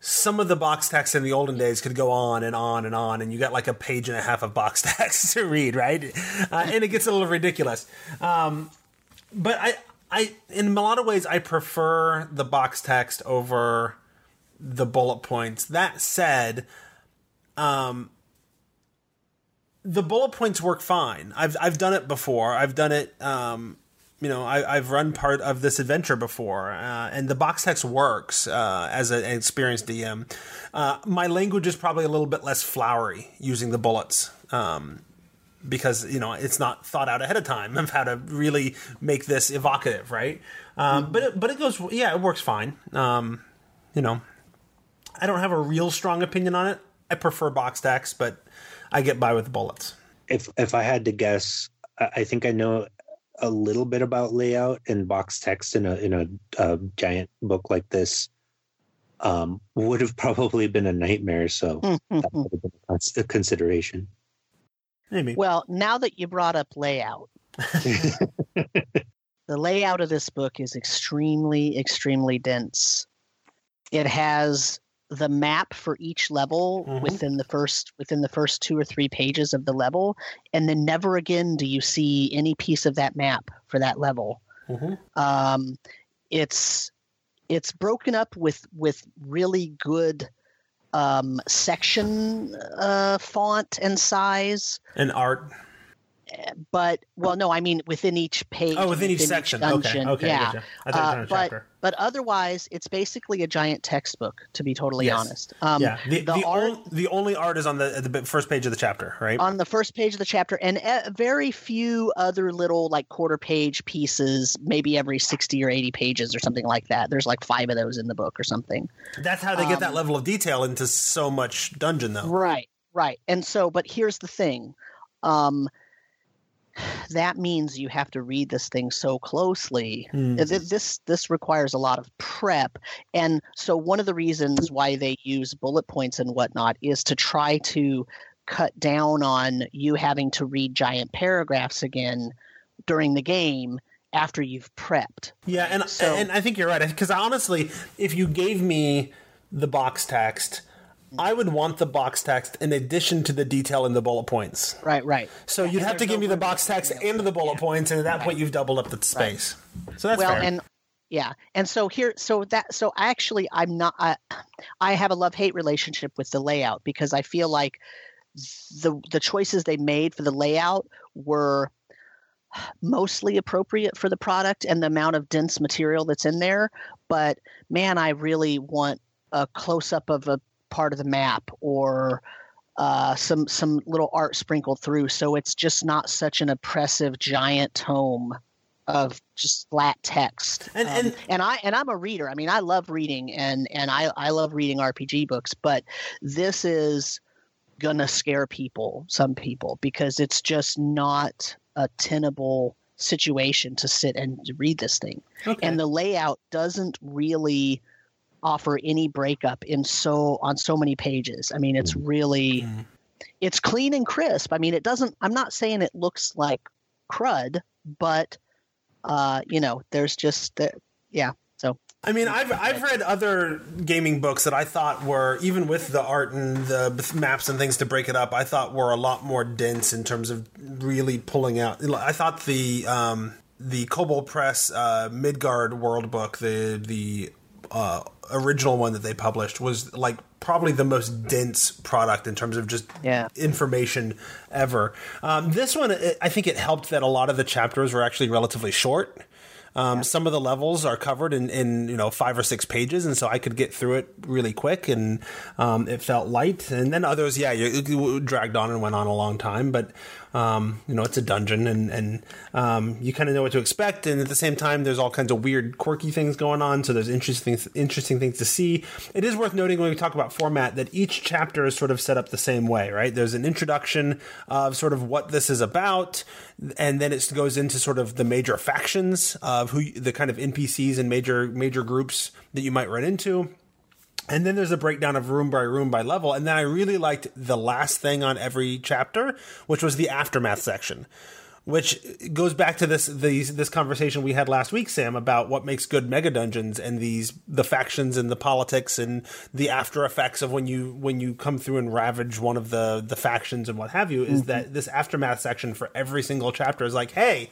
some of the box text in the olden days could go on and on and on, and you got like a page and a half of box text to read, right? Uh, and it gets a little ridiculous. Um, but I, I, in a lot of ways, I prefer the box text over the bullet points. That said, um, the bullet points work fine. I've I've done it before. I've done it um, you know, I, have run part of this adventure before, uh, and the box text works uh, as an experienced DM. Uh, my language is probably a little bit less flowery using the bullets. Um, because you know it's not thought out ahead of time of how to really make this evocative, right? Um, mm-hmm. But it, but it goes, yeah, it works fine. Um, you know, I don't have a real strong opinion on it. I prefer box text, but I get by with bullets. If if I had to guess, I think I know a little bit about layout and box text in a in a, a giant book like this. Um, would have probably been a nightmare. So hmm, hmm, that hmm. would have been a consideration. Maybe. Well, now that you brought up layout, the layout of this book is extremely, extremely dense. It has the map for each level mm-hmm. within the first within the first two or three pages of the level and then never again do you see any piece of that map for that level mm-hmm. um, it's it's broken up with with really good um, section uh, font and size and art but well, no, I mean within each page. Oh, within, within each section. Each okay, okay, yeah. Uh, but but otherwise, it's basically a giant textbook. To be totally yes. honest. Um, yeah. The, the, the art, only, the only art is on the the first page of the chapter, right? On the first page of the chapter, and very few other little like quarter page pieces, maybe every sixty or eighty pages or something like that. There's like five of those in the book or something. That's how they get um, that level of detail into so much dungeon, though. Right. Right. And so, but here's the thing. Um, that means you have to read this thing so closely. Mm. This this requires a lot of prep, and so one of the reasons why they use bullet points and whatnot is to try to cut down on you having to read giant paragraphs again during the game after you've prepped. Yeah, and so, and I think you're right because honestly, if you gave me the box text I would want the box text in addition to the detail in the bullet points. Right, right. So you'd have to give no me the box text and the bullet yeah. points, and at that right. point you've doubled up the space. Right. So that's well, fair. and yeah, and so here, so that, so actually, I'm not. I, I have a love hate relationship with the layout because I feel like the the choices they made for the layout were mostly appropriate for the product and the amount of dense material that's in there. But man, I really want a close up of a part of the map or uh, some some little art sprinkled through, so it's just not such an oppressive giant tome of just flat text. And, um, and and I and I'm a reader. I mean, I love reading and and I I love reading RPG books, but this is gonna scare people, some people, because it's just not a tenable situation to sit and read this thing. Okay. And the layout doesn't really offer any breakup in so on so many pages. I mean, it's really mm. it's clean and crisp. I mean, it doesn't. I'm not saying it looks like crud, but uh, you know, there's just the, yeah. So I mean, I've I've read other gaming books that I thought were even with the art and the maps and things to break it up. I thought were a lot more dense in terms of really pulling out. I thought the um, the Kobold Press uh, Midgard World book, the the uh, original one that they published was like probably the most dense product in terms of just yeah. information ever. Um, this one, I think it helped that a lot of the chapters were actually relatively short. Um, yeah. Some of the levels are covered in, in you know five or six pages, and so I could get through it really quick, and um, it felt light. And then others, yeah, it, it dragged on and went on a long time. But um, you know, it's a dungeon, and and um, you kind of know what to expect. And at the same time, there's all kinds of weird, quirky things going on. So there's interesting interesting things to see. It is worth noting when we talk about format that each chapter is sort of set up the same way, right? There's an introduction of sort of what this is about, and then it goes into sort of the major factions of who the kind of NPCs and major major groups that you might run into and then there's a breakdown of room by room by level. And then I really liked the last thing on every chapter, which was the aftermath section, which goes back to this these, this conversation we had last week, Sam, about what makes good mega dungeons and these the factions and the politics and the after effects of when you when you come through and ravage one of the the factions and what have you. Is mm-hmm. that this aftermath section for every single chapter is like, hey,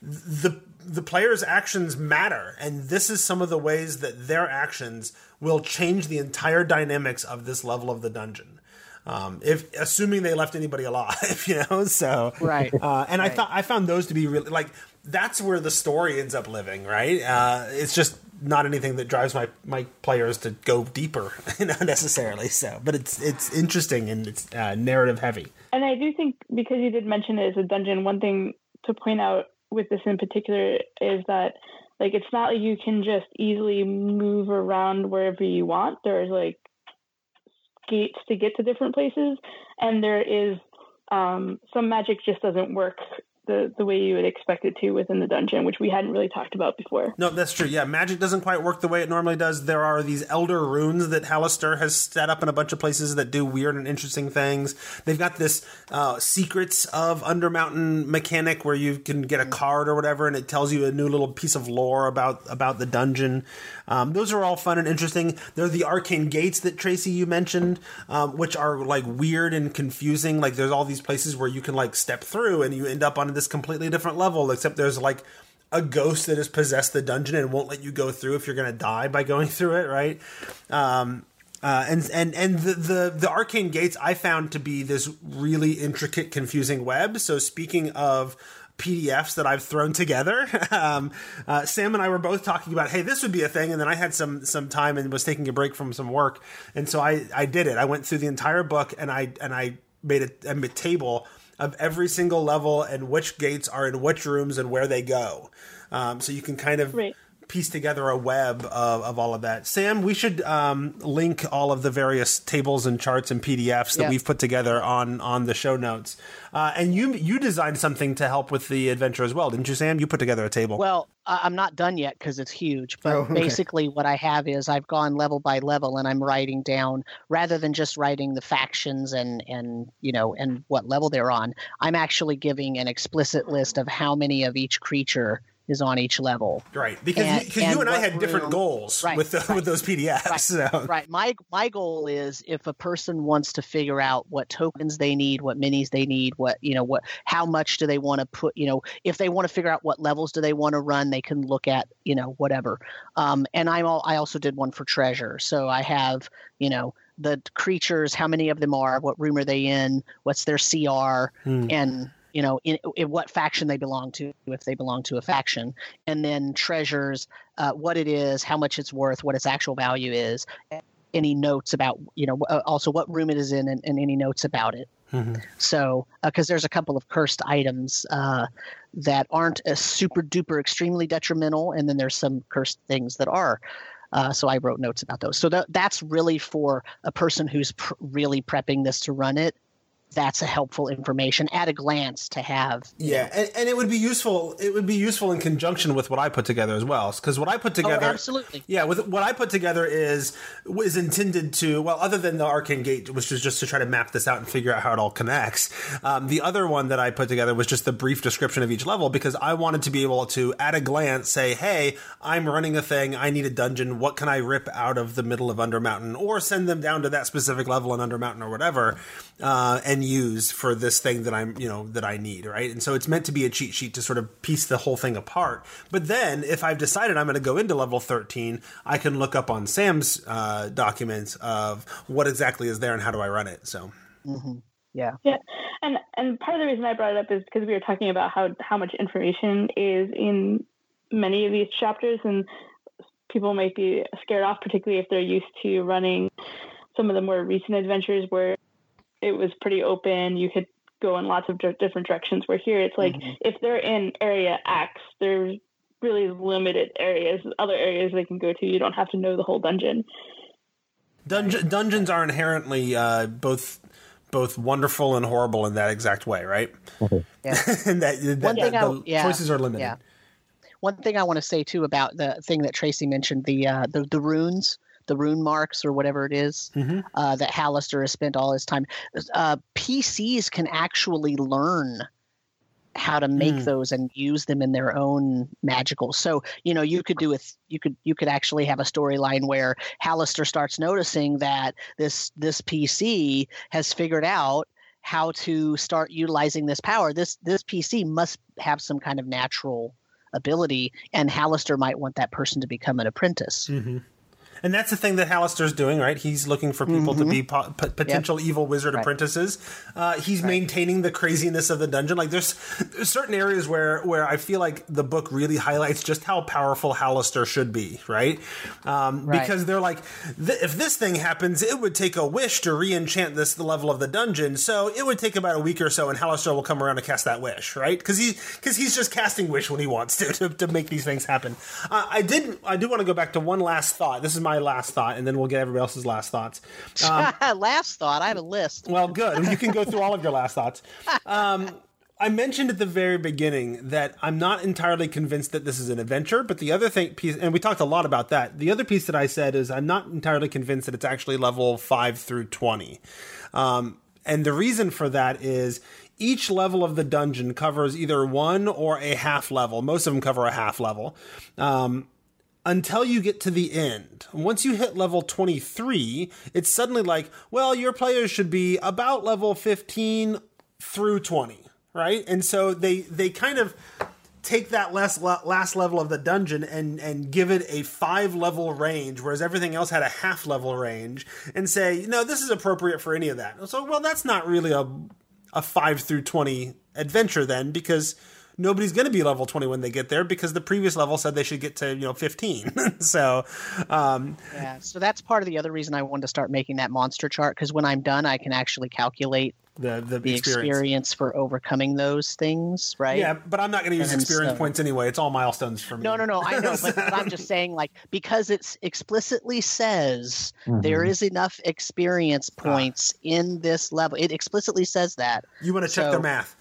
the the player's actions matter and this is some of the ways that their actions will change the entire dynamics of this level of the dungeon um, if assuming they left anybody alive you know so right uh, and right. i thought i found those to be really like that's where the story ends up living, right? Uh, it's just not anything that drives my, my players to go deeper, not necessarily. So, but it's it's interesting and it's uh, narrative heavy. And I do think because you did mention it as a dungeon, one thing to point out with this in particular is that like it's not like you can just easily move around wherever you want. There's like gates to get to different places, and there is um, some magic just doesn't work the, the way you would expect it to within the dungeon, which we hadn't really talked about before. No, that's true. Yeah, magic doesn't quite work the way it normally does. There are these elder runes that Halaster has set up in a bunch of places that do weird and interesting things. They've got this uh, secrets of Undermountain mechanic where you can get a card or whatever, and it tells you a new little piece of lore about about the dungeon. Um, those are all fun and interesting. There are the arcane gates that Tracy you mentioned, um, which are like weird and confusing. Like there's all these places where you can like step through and you end up on this completely different level, except there's like a ghost that has possessed the dungeon and won't let you go through if you're going to die by going through it, right? Um, uh, and and and the, the the arcane gates I found to be this really intricate, confusing web. So speaking of PDFs that I've thrown together. um, uh, Sam and I were both talking about, hey, this would be a thing, and then I had some some time and was taking a break from some work, and so I I did it. I went through the entire book and I and I made a, a table of every single level and which gates are in which rooms and where they go. Um, so you can kind of Right. Piece together a web of, of all of that. Sam, we should um, link all of the various tables and charts and PDFs that Yeah. we've put together on on the show notes. Uh, and you you designed something to help with the adventure as well, didn't you, Sam? You put together a table. Well, I- I'm not done yet because it's huge. But Oh, okay. basically, what I have is I've gone level by level, and I'm writing down rather than just writing the factions and and you know and what level they're on. I'm actually giving an explicit list of how many of each creature is on each level. right, because you, because you and I had different goals Right, with the, right. with those PDFs. Right, so. Right. My my goal is if a person wants to figure out what tokens they need, what minis they need, what you know, what how much do they want to put, you know, if they want to figure out what levels do they want to run, they can look at, you know, whatever. Um, and I'm all, I also did one for treasure. So I have, you know, the creatures, how many of them are, what room are they in, what's their CR, Hmm. and you know in, in what faction they belong to if they belong to a faction and then treasures uh, what it is how much it's worth what its actual value is any notes about you know uh, also what room it is in and, and any notes about it Mhm. so because there's a couple of cursed items uh, that aren't a super duper extremely detrimental and then there's some cursed things that are uh, so I wrote notes about those. So that that's really for a person who's pr- really prepping this to run it. That's a helpful information at a glance to have. Yeah, and, and it would be useful. It would be useful in conjunction with what I put together as well, because what I put Oh, together, absolutely. yeah, with what I put together is is intended to well, other than the arcane gate, which was just to try to map this out and figure out how it all connects. Um, the other one that I put together was just the brief description of each level because I wanted to be able to, at a glance, say, "Hey, I'm running a thing. I need a dungeon. What can I rip out of the middle of Undermountain, or send them down to that specific level in Undermountain or whatever, uh, and use for this thing that I'm, you know, that I need, right? And so it's meant to be a cheat sheet to sort of piece the whole thing apart. But then, if I've decided I'm going to go into level 13, I can look up on Sam's uh, documents of what exactly is there and how do I run it. So, Yeah. Yeah, and and part of the reason I brought it up is because we were talking about how how much information is in many of these chapters, and people might be scared off, particularly if they're used to running some of the more recent adventures where it was pretty open. You could go in lots of di- different directions. Where here, it's like if they're in area X, there's really limited areas, other areas they can go to. You don't have to know the whole dungeon. Dunge- dungeons are inherently uh, both both wonderful and horrible in that exact way, right? Yeah. that, that, One thing that I- the yeah, choices are limited. Yeah. One thing I want to say too about the thing that Tracy mentioned the uh, the the runes, the rune marks or whatever it is, Mhm. uh, that Halaster has spent all his time. Uh, PCs can actually learn how to make Mm. those and use them in their own magical. So you know you could do with you could you could actually have a storyline where Halaster starts noticing that this this PC has figured out how to start utilizing this power. This this PC must have some kind of natural ability, and Halaster might want that person to become an apprentice. hmm And that's the thing that Halaster's doing, right? He's looking for people to be po- p- potential evil wizard Right. apprentices. Uh, he's maintaining the craziness of the dungeon. Like there's, there's certain areas where where I feel like the book really highlights just how powerful Halaster should be, right? Um, Right. Because they're like, th- if this thing happens, it would take a wish to re-enchant this the level of the dungeon. So it would take about a week or so, and Halaster will come around to cast that wish, right? Because he because he's just casting wish when he wants to to, to make these things happen. Uh, I did I do want to go back to one last thought. This is my last thought, and then we'll get everybody else's last thoughts. Um, Last thought, I have a list. well, good. You can go through all of your last thoughts. Um, I mentioned at the very beginning that I'm not entirely convinced that this is an adventure, but the other thing piece, and we talked a lot about that. The other piece that I said is I'm not entirely convinced that it's actually level five through twenty, um, and the reason for that is each level of the dungeon covers either one or a half level. Most of them cover a half level. Um, until you get to the end. Once you hit level 23, it's suddenly like, well, your players should be about level 15 through 20, right? And so they they kind of take that last last level of the dungeon and and give it a 5 level range whereas everything else had a half level range and say, "No, this is appropriate for any of that." So, well, that's not really a a 5 through 20 adventure then because nobody's going to be level 20 when they get there because the previous level said they should get to you know 15 so um, Yeah, so that's part of the other reason I wanted to start making that monster chart because when I'm done, I can actually calculate the, the the experience. experience. for overcoming those things, right? yeah but i'm not going to use And experience so- points anyway it's all milestones for me No, no, no. I know, but, but I'm just saying, like, because it's explicitly says Mm-hmm. there is enough experience Ah. points in this level. It explicitly says that. you want to check So- their math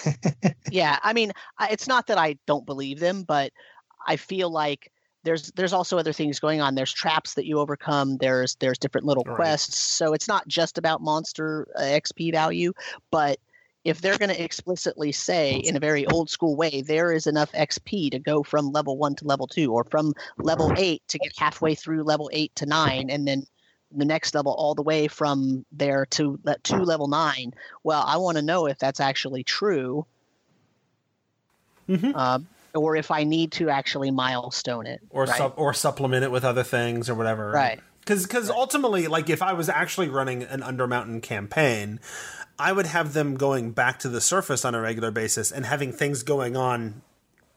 yeah, I mean, it's not that I don't believe them, but I feel like there's there's also other things going on. There's traps that you overcome. There's there's different little Right. quests. So it's not just about monster uh, XP value, but if they're going to explicitly say in a very old school way there is enough XP to go from level 1 to level 2 or from level 8 to get halfway through level 8 to 9 and then the next level all the way from there to to level 9 well i want to know if that's actually true. Mhm. um, or if i need to actually milestone it or right? sup- or supplement it with other things or whatever. Right. because because ultimately like if i was actually running an undermountain campaign i would have them going back to the surface on a regular basis and having things going on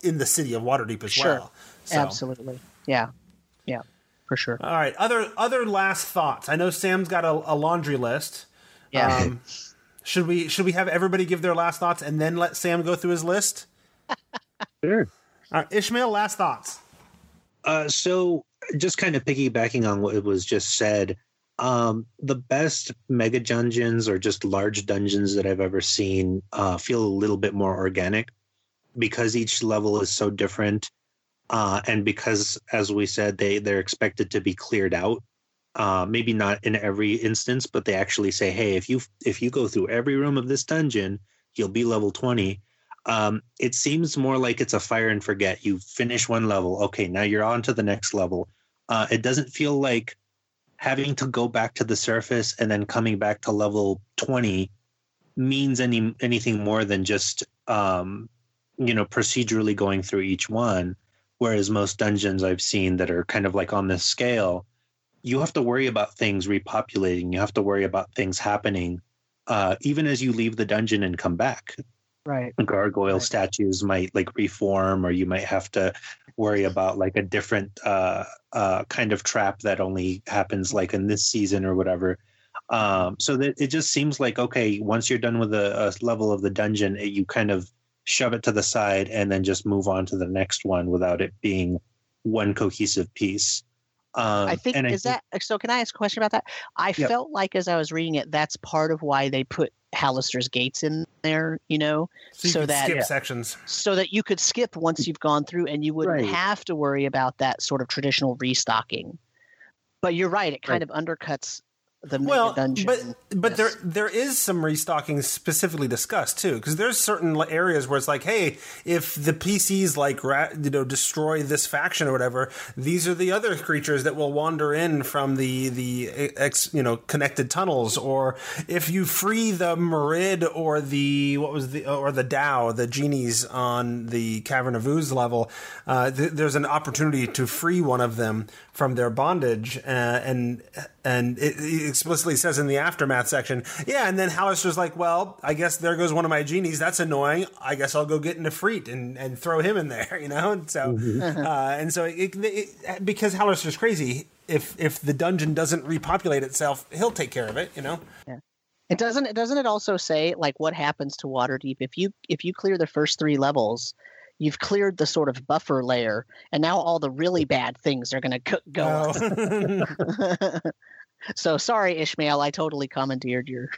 in the city of waterdeep as Sure. well. So- absolutely. Yeah. Yeah for sure. All right other other last thoughts. I know sam's got a, a laundry list. Yeah. Um, should we should we have everybody give their last thoughts and then let sam go through his list? Sure. all right, ishmael last thoughts. Uh, so just kind of piggybacking on what was just said, um, the best mega dungeons or just large dungeons that I've ever seen uh, feel a little bit more organic because each level is so different, uh, and because, as we said, they they're expected to be cleared out. Uh, maybe not in every instance, but they actually say, "Hey, if you if you go through every room of this dungeon, you'll be level 20." um, it seems more like it's a fire and forget. You finish one level, okay, now you're on to the next level. Uh, it doesn't feel like having to go back to the surface and then coming back to level 20 means any anything more than just um, you know procedurally going through each one. Whereas most dungeons I've seen that are kind of like on this scale, you have to worry about things repopulating. You have to worry about things happening, uh, even as you leave the dungeon and come back right gargoyle Right. statues might like reform or you might have to worry about like a different uh uh kind of trap that only happens like in this season or whatever um so that it just seems like okay once you're done with a, a level of the dungeon it, you kind of shove it to the side and then just move on to the next one without it being one cohesive piece um I think and is that so. Can I ask a question about that? I Yep. felt like as I was reading it, that's part of why they put Halaster's Gates in there. You know, so you So that- skip Yeah. sections so that you could skip once you've gone through, and you wouldn't Right. have to worry about that sort of traditional restocking. But you're right; it kind of undercuts the well, dungeon. but but there there is some restocking specifically discussed too, because there's certain areas where it's like, hey, if the PCs like you know destroy this faction or whatever, these are the other creatures that will wander in from the the ex, you know connected tunnels, or if you free the Marid or the what was the or the Dow, the genies on the Cavern of Ooze level, uh, th- there's an opportunity to free one of them from their bondage, uh, and and it, it explicitly says in the aftermath section, yeah. And then Halaster's like, well, I guess there goes one of my genies. That's annoying. I guess I'll go get Nefrit and and throw him in there, you know. And so uh, and so it, it, because Halaster's crazy. If if the dungeon doesn't repopulate itself, he'll take care of it, you know. Yeah. It doesn't. It Doesn't it also say like what happens to Waterdeep if you if you clear the first three levels, you've cleared the sort of buffer layer, and now all the really bad things are going to go. on. Oh. so sorry, Ishmael. I totally commandeered your.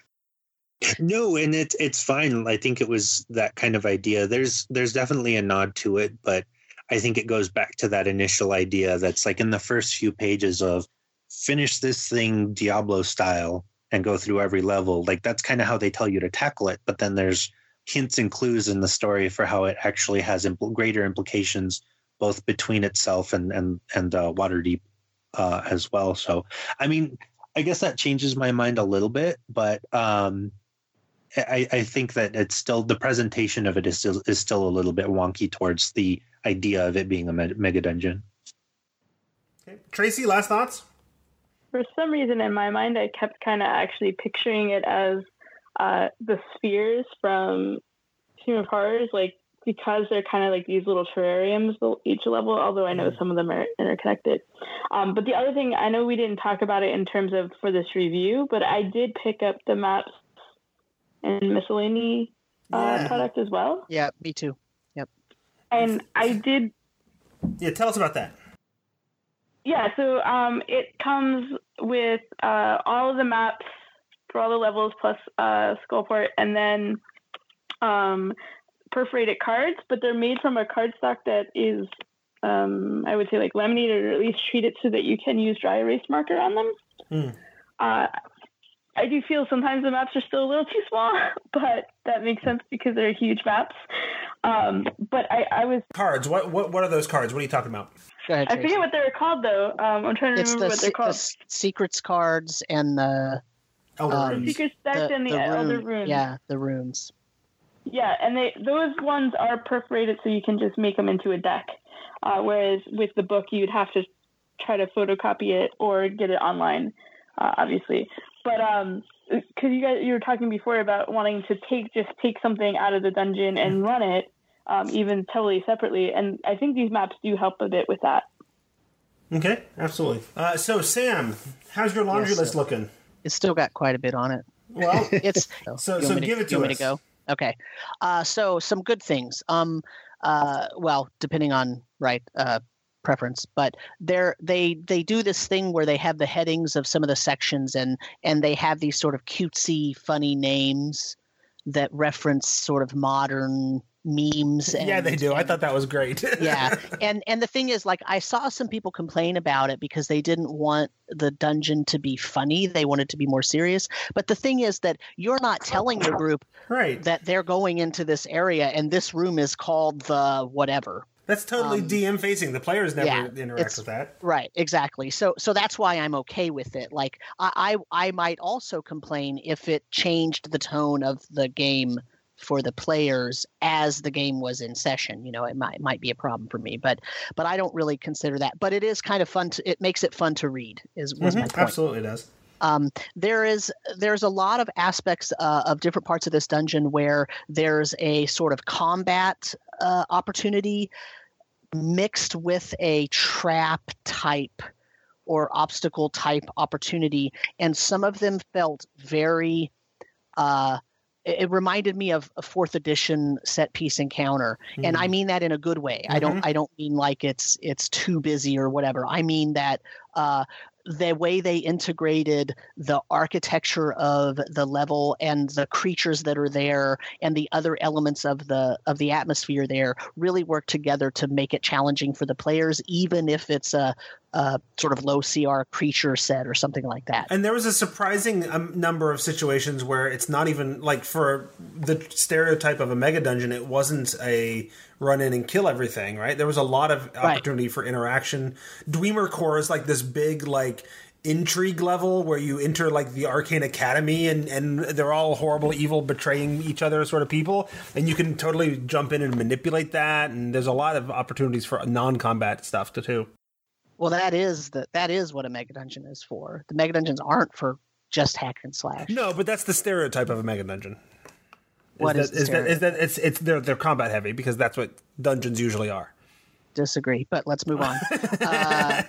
No, and it's it's fine. I think it was that kind of idea. There's there's definitely a nod to it, but I think it goes back to that initial idea that's like in the first few pages of finish this thing Diablo style and go through every level. Like that's kind of how they tell you to tackle it, but then there's hints and clues in the story for how it actually has impl- greater implications both between itself and and and uh, Waterdeep uh, as well. So, I mean, I guess that changes my mind a little bit, but um, I, I think that it's still the presentation of it is still is still a little bit wonky towards the idea of it being a me- mega dungeon. Okay. Tracy, last thoughts? For some reason in my mind, I kept kind of actually picturing it as uh, the spheres from Team of Horrors, like because they're kind of like these little terrariums each level. Although I know some of them are interconnected. Um, but the other thing, I know we didn't talk about it in terms of for this review, but I did pick up the maps and miscellany uh, Yeah. product as well, Yeah, me too. Yep. And I did Yeah, tell us about that. Yeah, so um, it comes with uh, all of the maps for all the levels plus uh, Skullport, and then um, perforated cards, but they're made from a cardstock that is, um, I would say, like laminated or at least treated so that you can use dry erase marker on them. Hmm. Uh, I do feel sometimes the maps are still a little too small, but that makes sense because they're huge maps. Um, but I, I was Cards. What what what are those cards? What are you talking about? Go ahead. I forget what they're called though. Um, I'm trying to it's remember the, what they're the called. s- secrets cards and the Elder Um, Runes. Secret Stack and the, Elder rune- Runes. Yeah, the runes. Yeah, and they those ones are perforated, so you can just make them into a deck. Uh, whereas with the book, you'd have to try to photocopy it or get it online, uh, obviously. But um, because you guys you were talking before about wanting to take just take something out of the dungeon and run it, um, even totally separately, and I think these maps do help a bit with that. Okay, absolutely. Uh, so, Sam, how's your laundry Yes, list sir. looking? It's still got quite a bit on it. Well, It's So- so give it to you want me to go. Okay. Uh, so some good things. Um, uh, well, depending on right uh, preference, but they're they they do this thing where they have the headings of some of the sections and and they have these sort of cutesy, funny names that reference sort of modern memes. And, yeah, they do. I thought that was great. yeah and and the thing is like i saw some people complain about it because they didn't want the dungeon to be funny they wanted to be more serious but the thing is that you're not telling the group right. that they're going into this area and this room is called the whatever That's totally um, DM facing. The players never yeah, interact with that. right exactly so so that's why i'm okay with it like I, I i might also complain if it changed the tone of the game for the players as the game was in session you know it might might be a problem for me but but i don't really consider that but it is kind of fun to it makes it fun to read is was my Mhm, point Absolutely does. um, there is there's a lot of aspects uh, of different parts of this dungeon where there's a sort of combat uh, opportunity mixed with a trap type or obstacle type opportunity and some of them felt very uh, it it reminded me of a fourth edition set piece encounter and i mean that in a good way. I don't i don't mean like it's it's too busy or whatever. I mean that uh, the way they integrated the architecture of the level and the creatures that are there and the other elements of the of the atmosphere there really work together to make it challenging for the players even if it's a uh, sort of low CR creature set or something like that. And there was a surprising um, number of situations where it's not even like for the stereotype of a mega dungeon, it wasn't a run in and kill everything, right? There was a lot of opportunity right. for interaction. Dweomercore is like this big, like, intrigue level where you enter like the arcane academy and and they're all horrible evil betraying each other sort of people and you can totally jump in and manipulate that and there's a lot of opportunities for non-combat stuff to too well, that is the that is what a mega dungeon is for. The mega dungeons aren't for just hack and slash. No, but that's the stereotype of a mega dungeon. Is what that, is, is that is that it's it's they're they're combat heavy because that's what dungeons usually are. Disagree, but let's move on. uh,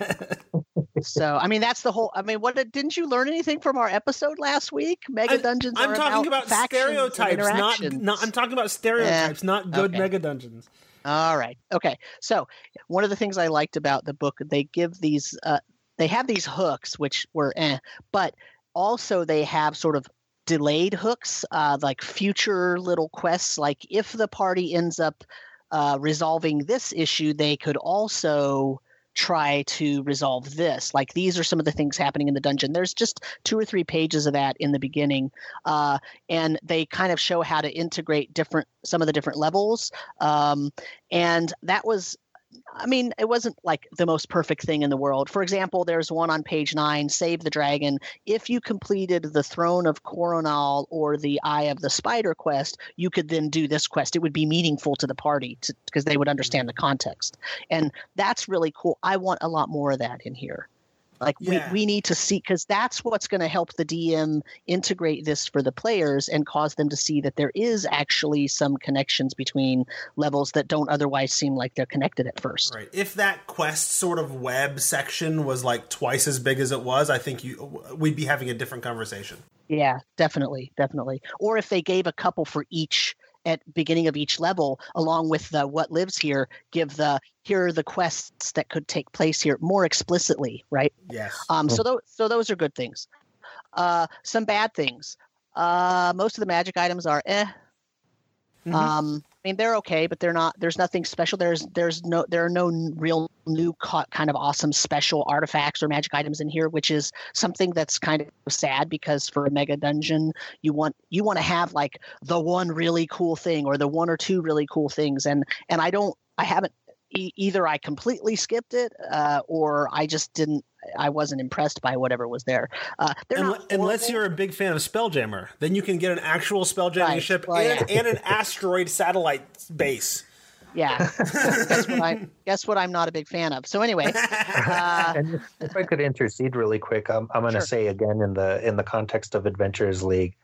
so, I mean, that's the whole. I mean, what didn't you learn anything from our episode last week? Mega dungeons. I'm, talking about, about stereotypes, not, not. I'm talking about stereotypes, not good okay. mega dungeons. All right. Okay. So one of the things I liked about the book, they give these, uh, they have these hooks, which were eh, but also they have sort of delayed hooks, uh, like future little quests. Like if the party ends up uh, resolving this issue, they could also try to resolve this. Like these are some of the things happening in the dungeon. There's just two or three pages of that in the beginning, uh, and they kind of show how to integrate different some of the different levels. Um, and that was. I mean, it wasn't like the most perfect thing in the world. For example, there's one on page nine, Save the Dragon. If you completed the Throne of Coronal or the Eye of the Spider quest, you could then do this quest. It would be meaningful to the party because they would understand the context. And that's really cool. I want a lot more of that in here. Like Yeah. we, we need to see because that's what's going to help the DM integrate this for the players and cause them to see that there is actually some connections between levels that don't otherwise seem like they're connected at first. Right. If that quest sort of web section was like twice as big as it was, I think you we'd be having a different conversation. Yeah, definitely, definitely. Or if they gave a couple for each at beginning of each level, along with the what lives here, give the here are the quests that could take place here more explicitly, right? Yes. Um, so those so those are good things. Uh, some bad things. Uh, most of the magic items are eh. Mhm. Um, I mean they're okay, but they're not. There's nothing special. There's there's no there are no real new kind of awesome special artifacts or magic items in here, which is something that's kind of sad because for a mega dungeon you want you want to have like the one really cool thing or the one or two really cool things, and and I don't I haven't e- either I completely skipped it uh, or I just didn't I wasn't impressed by whatever was there. Uh, they're Unle- not unless you're a big fan of Spelljammer, then you can get an actual Spelljamming Right. ship Well, and, yeah. and an asteroid satellite base. yeah. guess what I guess what I'm not a big fan of. So anyway, uh, and if, if I could intercede really quick, I'm, I'm going to Sure. say again in the in the context of Adventurers League,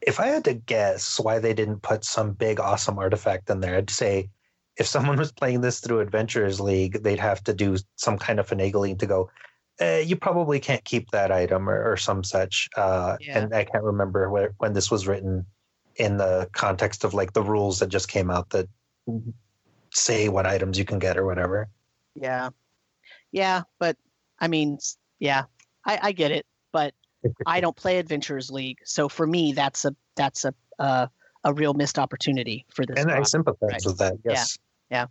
if I had to guess why they didn't put some big awesome artifact in there, I'd say if someone was playing this through Adventurers League, they'd have to do some kind of finagling to go. Uh, you probably can't keep that item or, or some such. Uh, Yeah. And I can't remember where, when this was written in the context of like the rules that just came out that say what items you can get or whatever. yeah, yeah, but I mean, yeah, I, I get it, but I don't play Adventurers League, so for me, that's a that's a uh, a real missed opportunity for this. and I sympathize Right. with that. Yes. Yeah.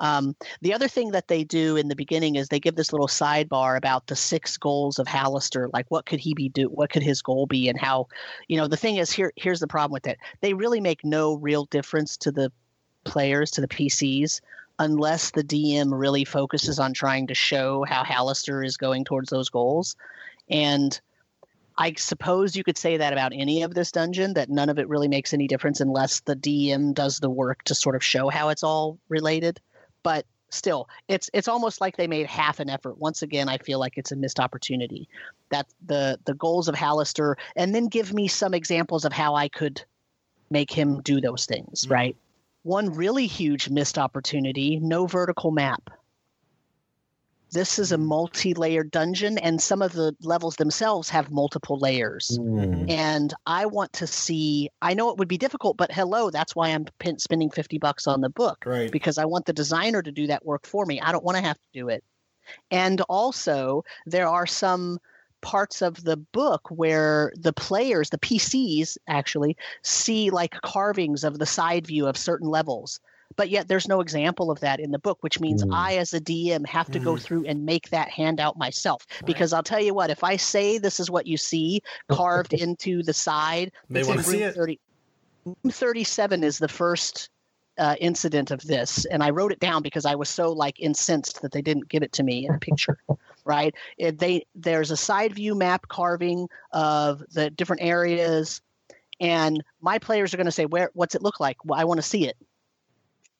Um, the other thing that they do in the beginning is they give this little sidebar about the six goals of Halaster. Like, what could he be do? What could his goal be? And how, you know, the thing is here. Here's the problem with it. They really make no real difference to the players, to the PCs, unless the DM really focuses on trying to show how Halaster is going towards those goals. And I suppose you could say that about any of this dungeon, that none of it really makes any difference unless the DM does the work to sort of show how it's all related. But still, it's it's almost like they made half an effort. Once again, I feel like it's a missed opportunity. That the the goals of Halaster, and then give me some examples of how I could make him do those things, mm-hmm. right? One really huge missed opportunity, no vertical map. This is a multi-layered dungeon, and some of the levels themselves have multiple layers Mm. and I want to see. I know it would be difficult, but hello, that's why I'm pin- spending fifty bucks on the book Right. because I want the designer to do that work for me. I don't want to have to do it. And also, there are some parts of the book where the players, the PCs actually, see like carvings of the side view of certain levels. But yet there's no example of that in the book, which means Mm. I, as a DM, have to go Mm. through and make that handout myself. Right. Because I'll tell you what, if I say this is what you see carved into the side, They wanna see it. 30 37 is the first uh, incident of this, and I wrote it down because I was so like incensed that they didn't give it to me in a picture. right? It, they there's a side view map carving of the different areas, and my players are going to say, "Where? What's it look like? Well, I want to see it."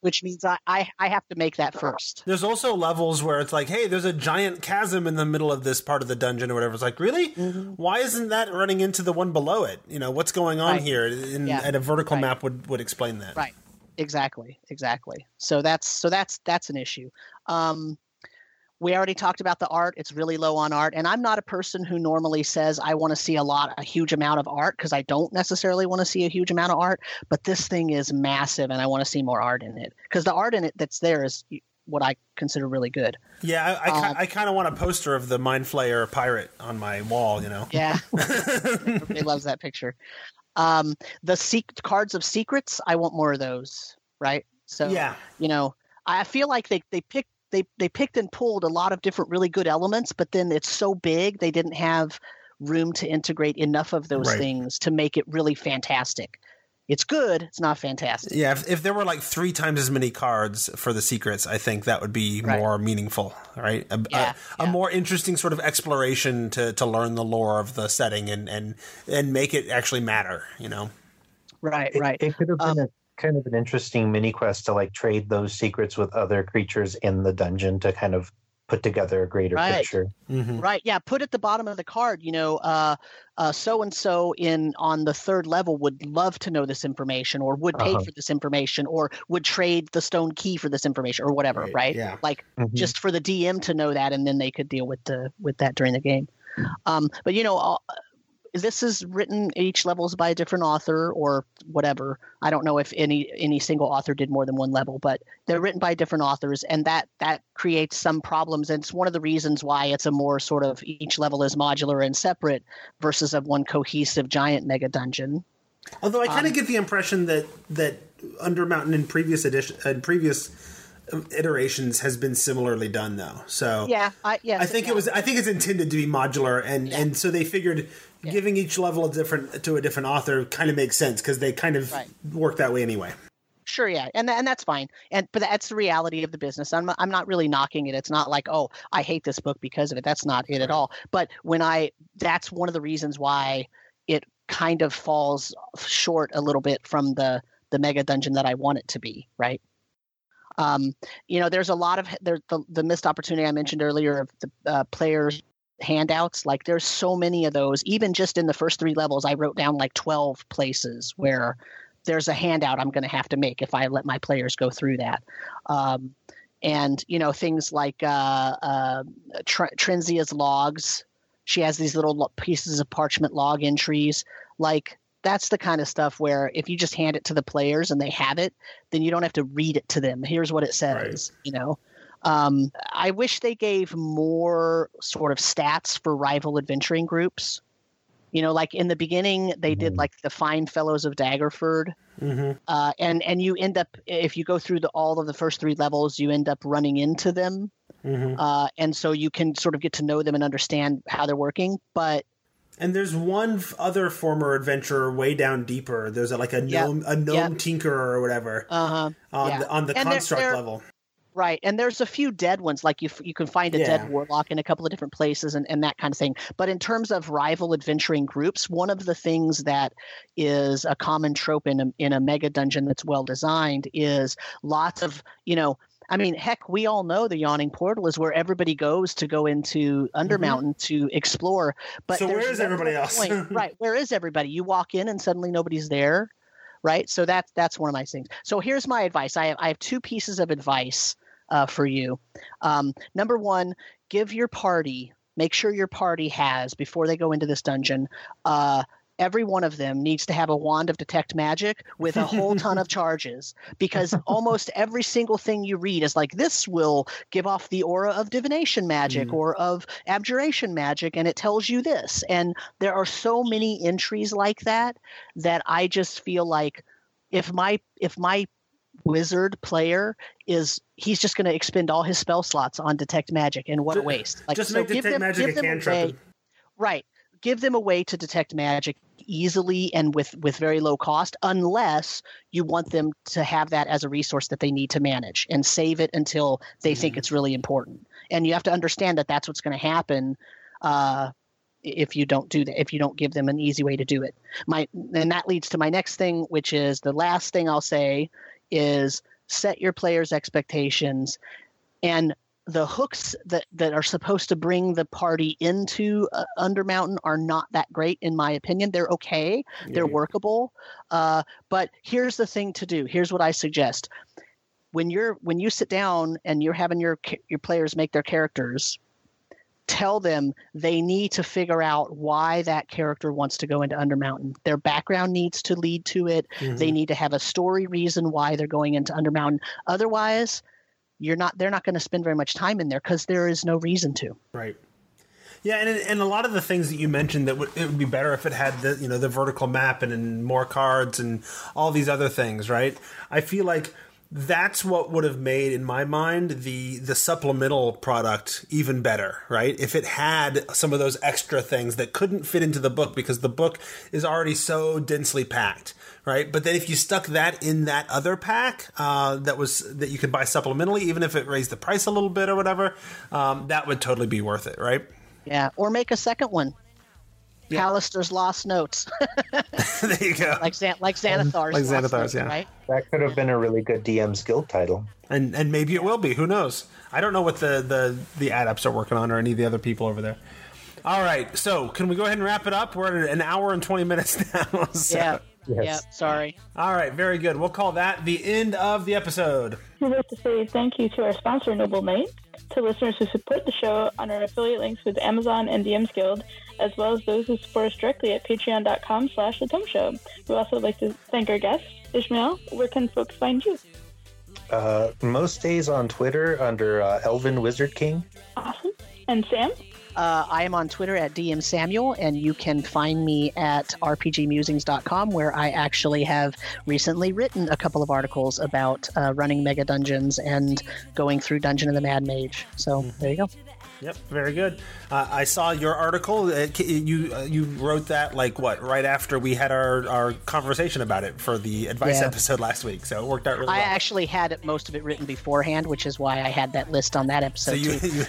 Which means I, I I have to make that first. There's also levels where it's like, hey, there's a giant chasm in the middle of this part of the dungeon or whatever. It's like, really? Why isn't that running into the one below it? You know, what's going on Right. here? And, Yeah. and a vertical Right. map would, would explain that. Right. Exactly. Exactly. So that's so that's that's an issue. Um, we already talked about the art. It's really low on art, and I'm not a person who normally says I want to see a lot, a huge amount of art because I don't necessarily want to see a huge amount of art. But this thing is massive, and I want to see more art in it because the art in it that's there is what I consider really good. Yeah, I, I, Um, I kind of want a poster of the Mind Flayer pirate on my wall, you know? Yeah, everybody loves that picture. Um, the cards of secrets, I want more of those. Right. So yeah. you know i feel like they they picked they they picked and pulled a lot of different really good elements but then it's so big they didn't have room to integrate enough of those Right. things to make it really fantastic it's good it's not fantastic Yeah, if, if there were like three times as many cards for the secrets, I think that would be Right. more meaningful, right? A, a- Yeah, a, more interesting sort of exploration to, to learn the lore of the setting and, and, and make it actually matter, you know? right It, right it could have been Um, a kind of an interesting mini quest to like trade those secrets with other creatures in the dungeon to kind of put together a greater Right. picture. Mm-hmm. right yeah put at the bottom of the card you know uh uh so and so in on the third level would love to know this information or would pay Uh-huh. for this information or would trade the stone key for this information or whatever Right, right, yeah. like Mhm. just for the DM to know that, and then they could deal with the with that during the game. Um, but you know, all, this is written each level is by a different author or whatever. I don't know if any any single author did more than one level, but they're written by different authors, and that that creates some problems. And it's one of the reasons why it's a more sort of each level is modular and separate versus a one cohesive giant mega dungeon. Although I kind of Um, get the impression that that Undermountain in previous edition in previous iterations has been similarly done though. So Yeah, I yeah. I think yeah. it was I think it's intended to be modular and Yeah. and so they figured Yeah. giving each level a different to a different author kind of makes sense because they kind of Right. work that way anyway. Sure, yeah, and and that's fine, and but that's the reality of the business. I'm I'm not really knocking it. It's not like oh I hate this book because of it. That's not it at all. But when I that's one of the reasons why it kind of falls short a little bit from the the mega dungeon that I want it to be. Right. Um, you know, there's a lot of there's the the missed opportunity I mentioned earlier of the uh, players handouts like there's so many of those even just in the first three levels i wrote down like 12 places where there's a handout I'm going to have to make if I let my players go through that. Um, and you know things like uh, uh, Tr- Trinzia's logs. She has these little lo- pieces of parchment log entries. Like that's the kind of stuff where if you just hand it to the players and they have it, then you don't have to read it to them. Here's what it says. You know. Um, I wish they gave more sort of stats for rival adventuring groups. You know, like in the beginning, they did Mhm. like the Fine Fellows of Daggerford, Mm-hmm. uh, and and you end up if you go through the all of the first three levels, you end up running into them, Mm-hmm. uh, and so you can sort of get to know them and understand how they're working. But And there's one other former adventurer way down deeper. There's a, like a gnome, a gnome tinkerer or whatever uh huh, on yeah. the on the And they're- construct they're- level. Right. And there's a few dead ones, like you you can find a Yeah. dead warlock in a couple of different places and, and that kind of thing. But in terms of rival adventuring groups, one of the things that is a common trope in a, in a mega dungeon that's well designed is lots of you know. I mean, heck, we all know the yawning portal is where everybody goes to go into Undermountain to explore. But Mm-hmm. So where is everybody else? point- right? Where is everybody? You walk in and suddenly nobody's there, right? So that's that's one of my things. So here's my advice. I have I have two pieces of advice uh, for you. Um, number one, give your party. Make sure your party has before they go into this dungeon. Uh, every one of them needs to have a wand of detect magic with a whole ton of charges because almost every single thing you read is like this will give off the aura of divination magic Mm. or of abjuration magic and it tells you this and there are so many entries like that that i just feel like if my if my wizard player is he's just going to expend all his spell slots on detect magic and what a waste. Like just so make give detect them, magic give a cantrip. way, right give them a way to detect magic easily and with with very low cost unless you want them to have that as a resource that they need to manage and save it until they think it's really important. And you have to understand that that's what's going to happen uh, if you don't do that if you don't give them an easy way to do it. My and that leads to my next thing which is the last thing i'll say is set your players expectations and the hooks that, that are supposed to bring the party into uh, Undermountain are not that great, in my opinion. They're okay, they're workable. Uh, but here's the thing to do. Here's what I suggest: when you're when you sit down and you're having your your players make their characters, tell them they need to figure out why that character wants to go into Undermountain. Their background needs to lead to it. Mm-hmm. They need to have a story reason why they're going into Undermountain. Otherwise, you're not they're not going to spend very much time in there because there is no reason to. Right. Yeah, and and a lot of the things that you mentioned that would, it would be better if it had the you know the vertical map and, and more cards and all these other things, right? I feel like that's what would have made in my mind the the supplemental product even better, right? If it had some of those extra things that couldn't fit into the book because the book is already so densely packed, right? But then if you stuck that in that other pack uh, that was that you could buy supplementally, even if it raised the price a little bit or whatever, um, that would totally be worth it, right? Yeah, or make a second one. Halaster's Lost Notes, there you go. like Xan- like Xanathar's. Like Lost Xanathar's, Notes, yeah. Right? That could have been a really good DM's Guild title. and and maybe it will be. Who knows? I don't know what the the the Adepts are working on or any of the other people over there. All right, so can we go ahead and wrap it up? We're at an hour and twenty minutes now. so- Yeah. Yes. Yeah. Sorry. All right, very good. We'll call that the end of the episode. We'd like to say thank you to our sponsor, Noble Knight, to listeners who support the show on our affiliate links with Amazon and DM's Guild, as well as those who support us directly at patreon.com slash the Tome Show. We'd also like to thank our guests. Ishmael, where can folks find you? Uh, most days on Twitter under uh, Elvin Wizard King. Awesome. And Sam? Uh, I am on Twitter at DM Samuel, and you can find me at rpgmusings.com, where I actually have recently written a couple of articles about uh, running mega dungeons and going through Dungeon of the Mad Mage. So there you go. Yep, very good. Uh, I saw your article. Uh, you uh, you wrote that like what right after we had our, our conversation about it for the advice Yeah. episode last week. So it worked out really well. I well. actually had it, most of it written beforehand, which is why I had that list on that So episode you, too. you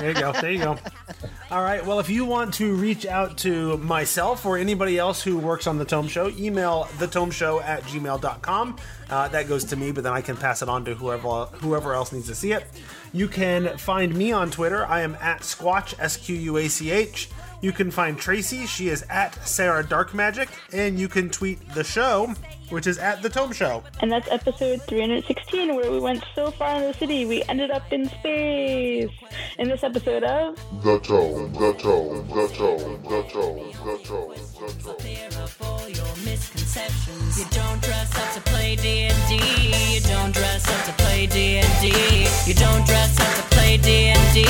there you go, there you go. All right. Well, if you want to reach out to myself or anybody else who works on the Tome Show, email thetomeshow at gmail.com. Uh, that goes to me, but then I can pass it on to whoever whoever else needs to see it. You can find me on Twitter. I am at Squatch S Q U A C H. You can find Tracy. She is at Sarah Dark Magic, and you can tweet the show, which is at the Tome Show. And that's episode 316, where we went so far in the city, we ended up in space. In this episode of The tone, the tone, the tone, the tone, the tone, the tone. clearer for your misconceptions. You don't dress up to play D&D. You don't dress up to play D&D. You don't dress up to play D&D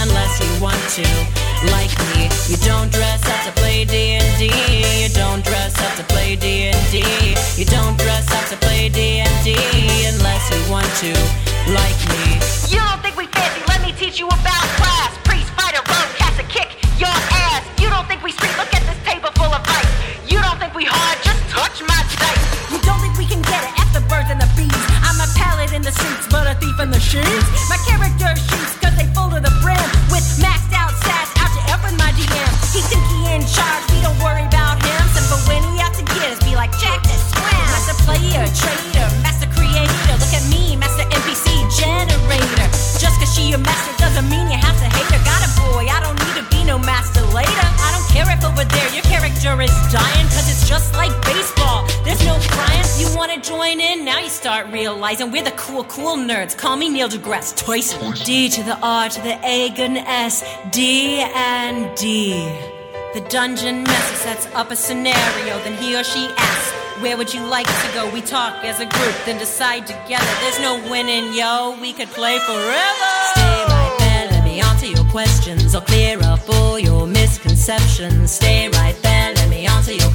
unless you want to, like me. You don't dress up to play D&D. You don't dress up to play D&D. You don't dress up to play D&D unless you want to, like me. You don't think we fancy? Let me teach you about class. Your is dying, cause it's just like baseball. There's no crying. You wanna join in? Now you start realizing we're the cool, cool nerds. Call me Neil deGrasse Tyson. D to the R to the A, good and S, D and D. The dungeon master sets up a scenario, then he or she asks, Where would you like to go? We talk as a group, then decide together. There's no winning, yo. We could play forever. Stay right there, let me answer your questions. I'll clear up all your misconceptions. Stay right there,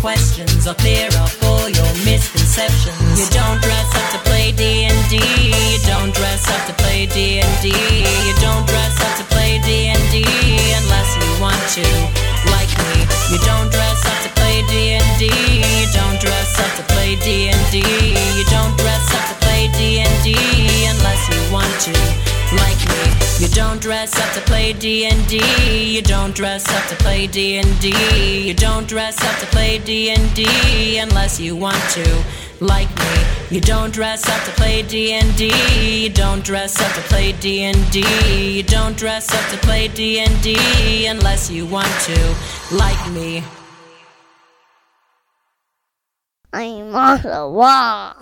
questions or clear up all your misconceptions. You don't dress up to play D&D. You don't dress up to play D&D. You don't dress up to play D&D unless you want to. Like me, you don't dress up to play D&D. You don't dress up to play D&D. You don't dress up to play D&D unless you want to. Like me, you don't dress up to play D&D. You don't dress up to play D&D. You don't dress up to play D&D unless you want to. Like me, you don't dress up to play D&D. You don't dress up to play D&D. You don't dress up to play D&D unless you want to. Like me. I'm on the wall.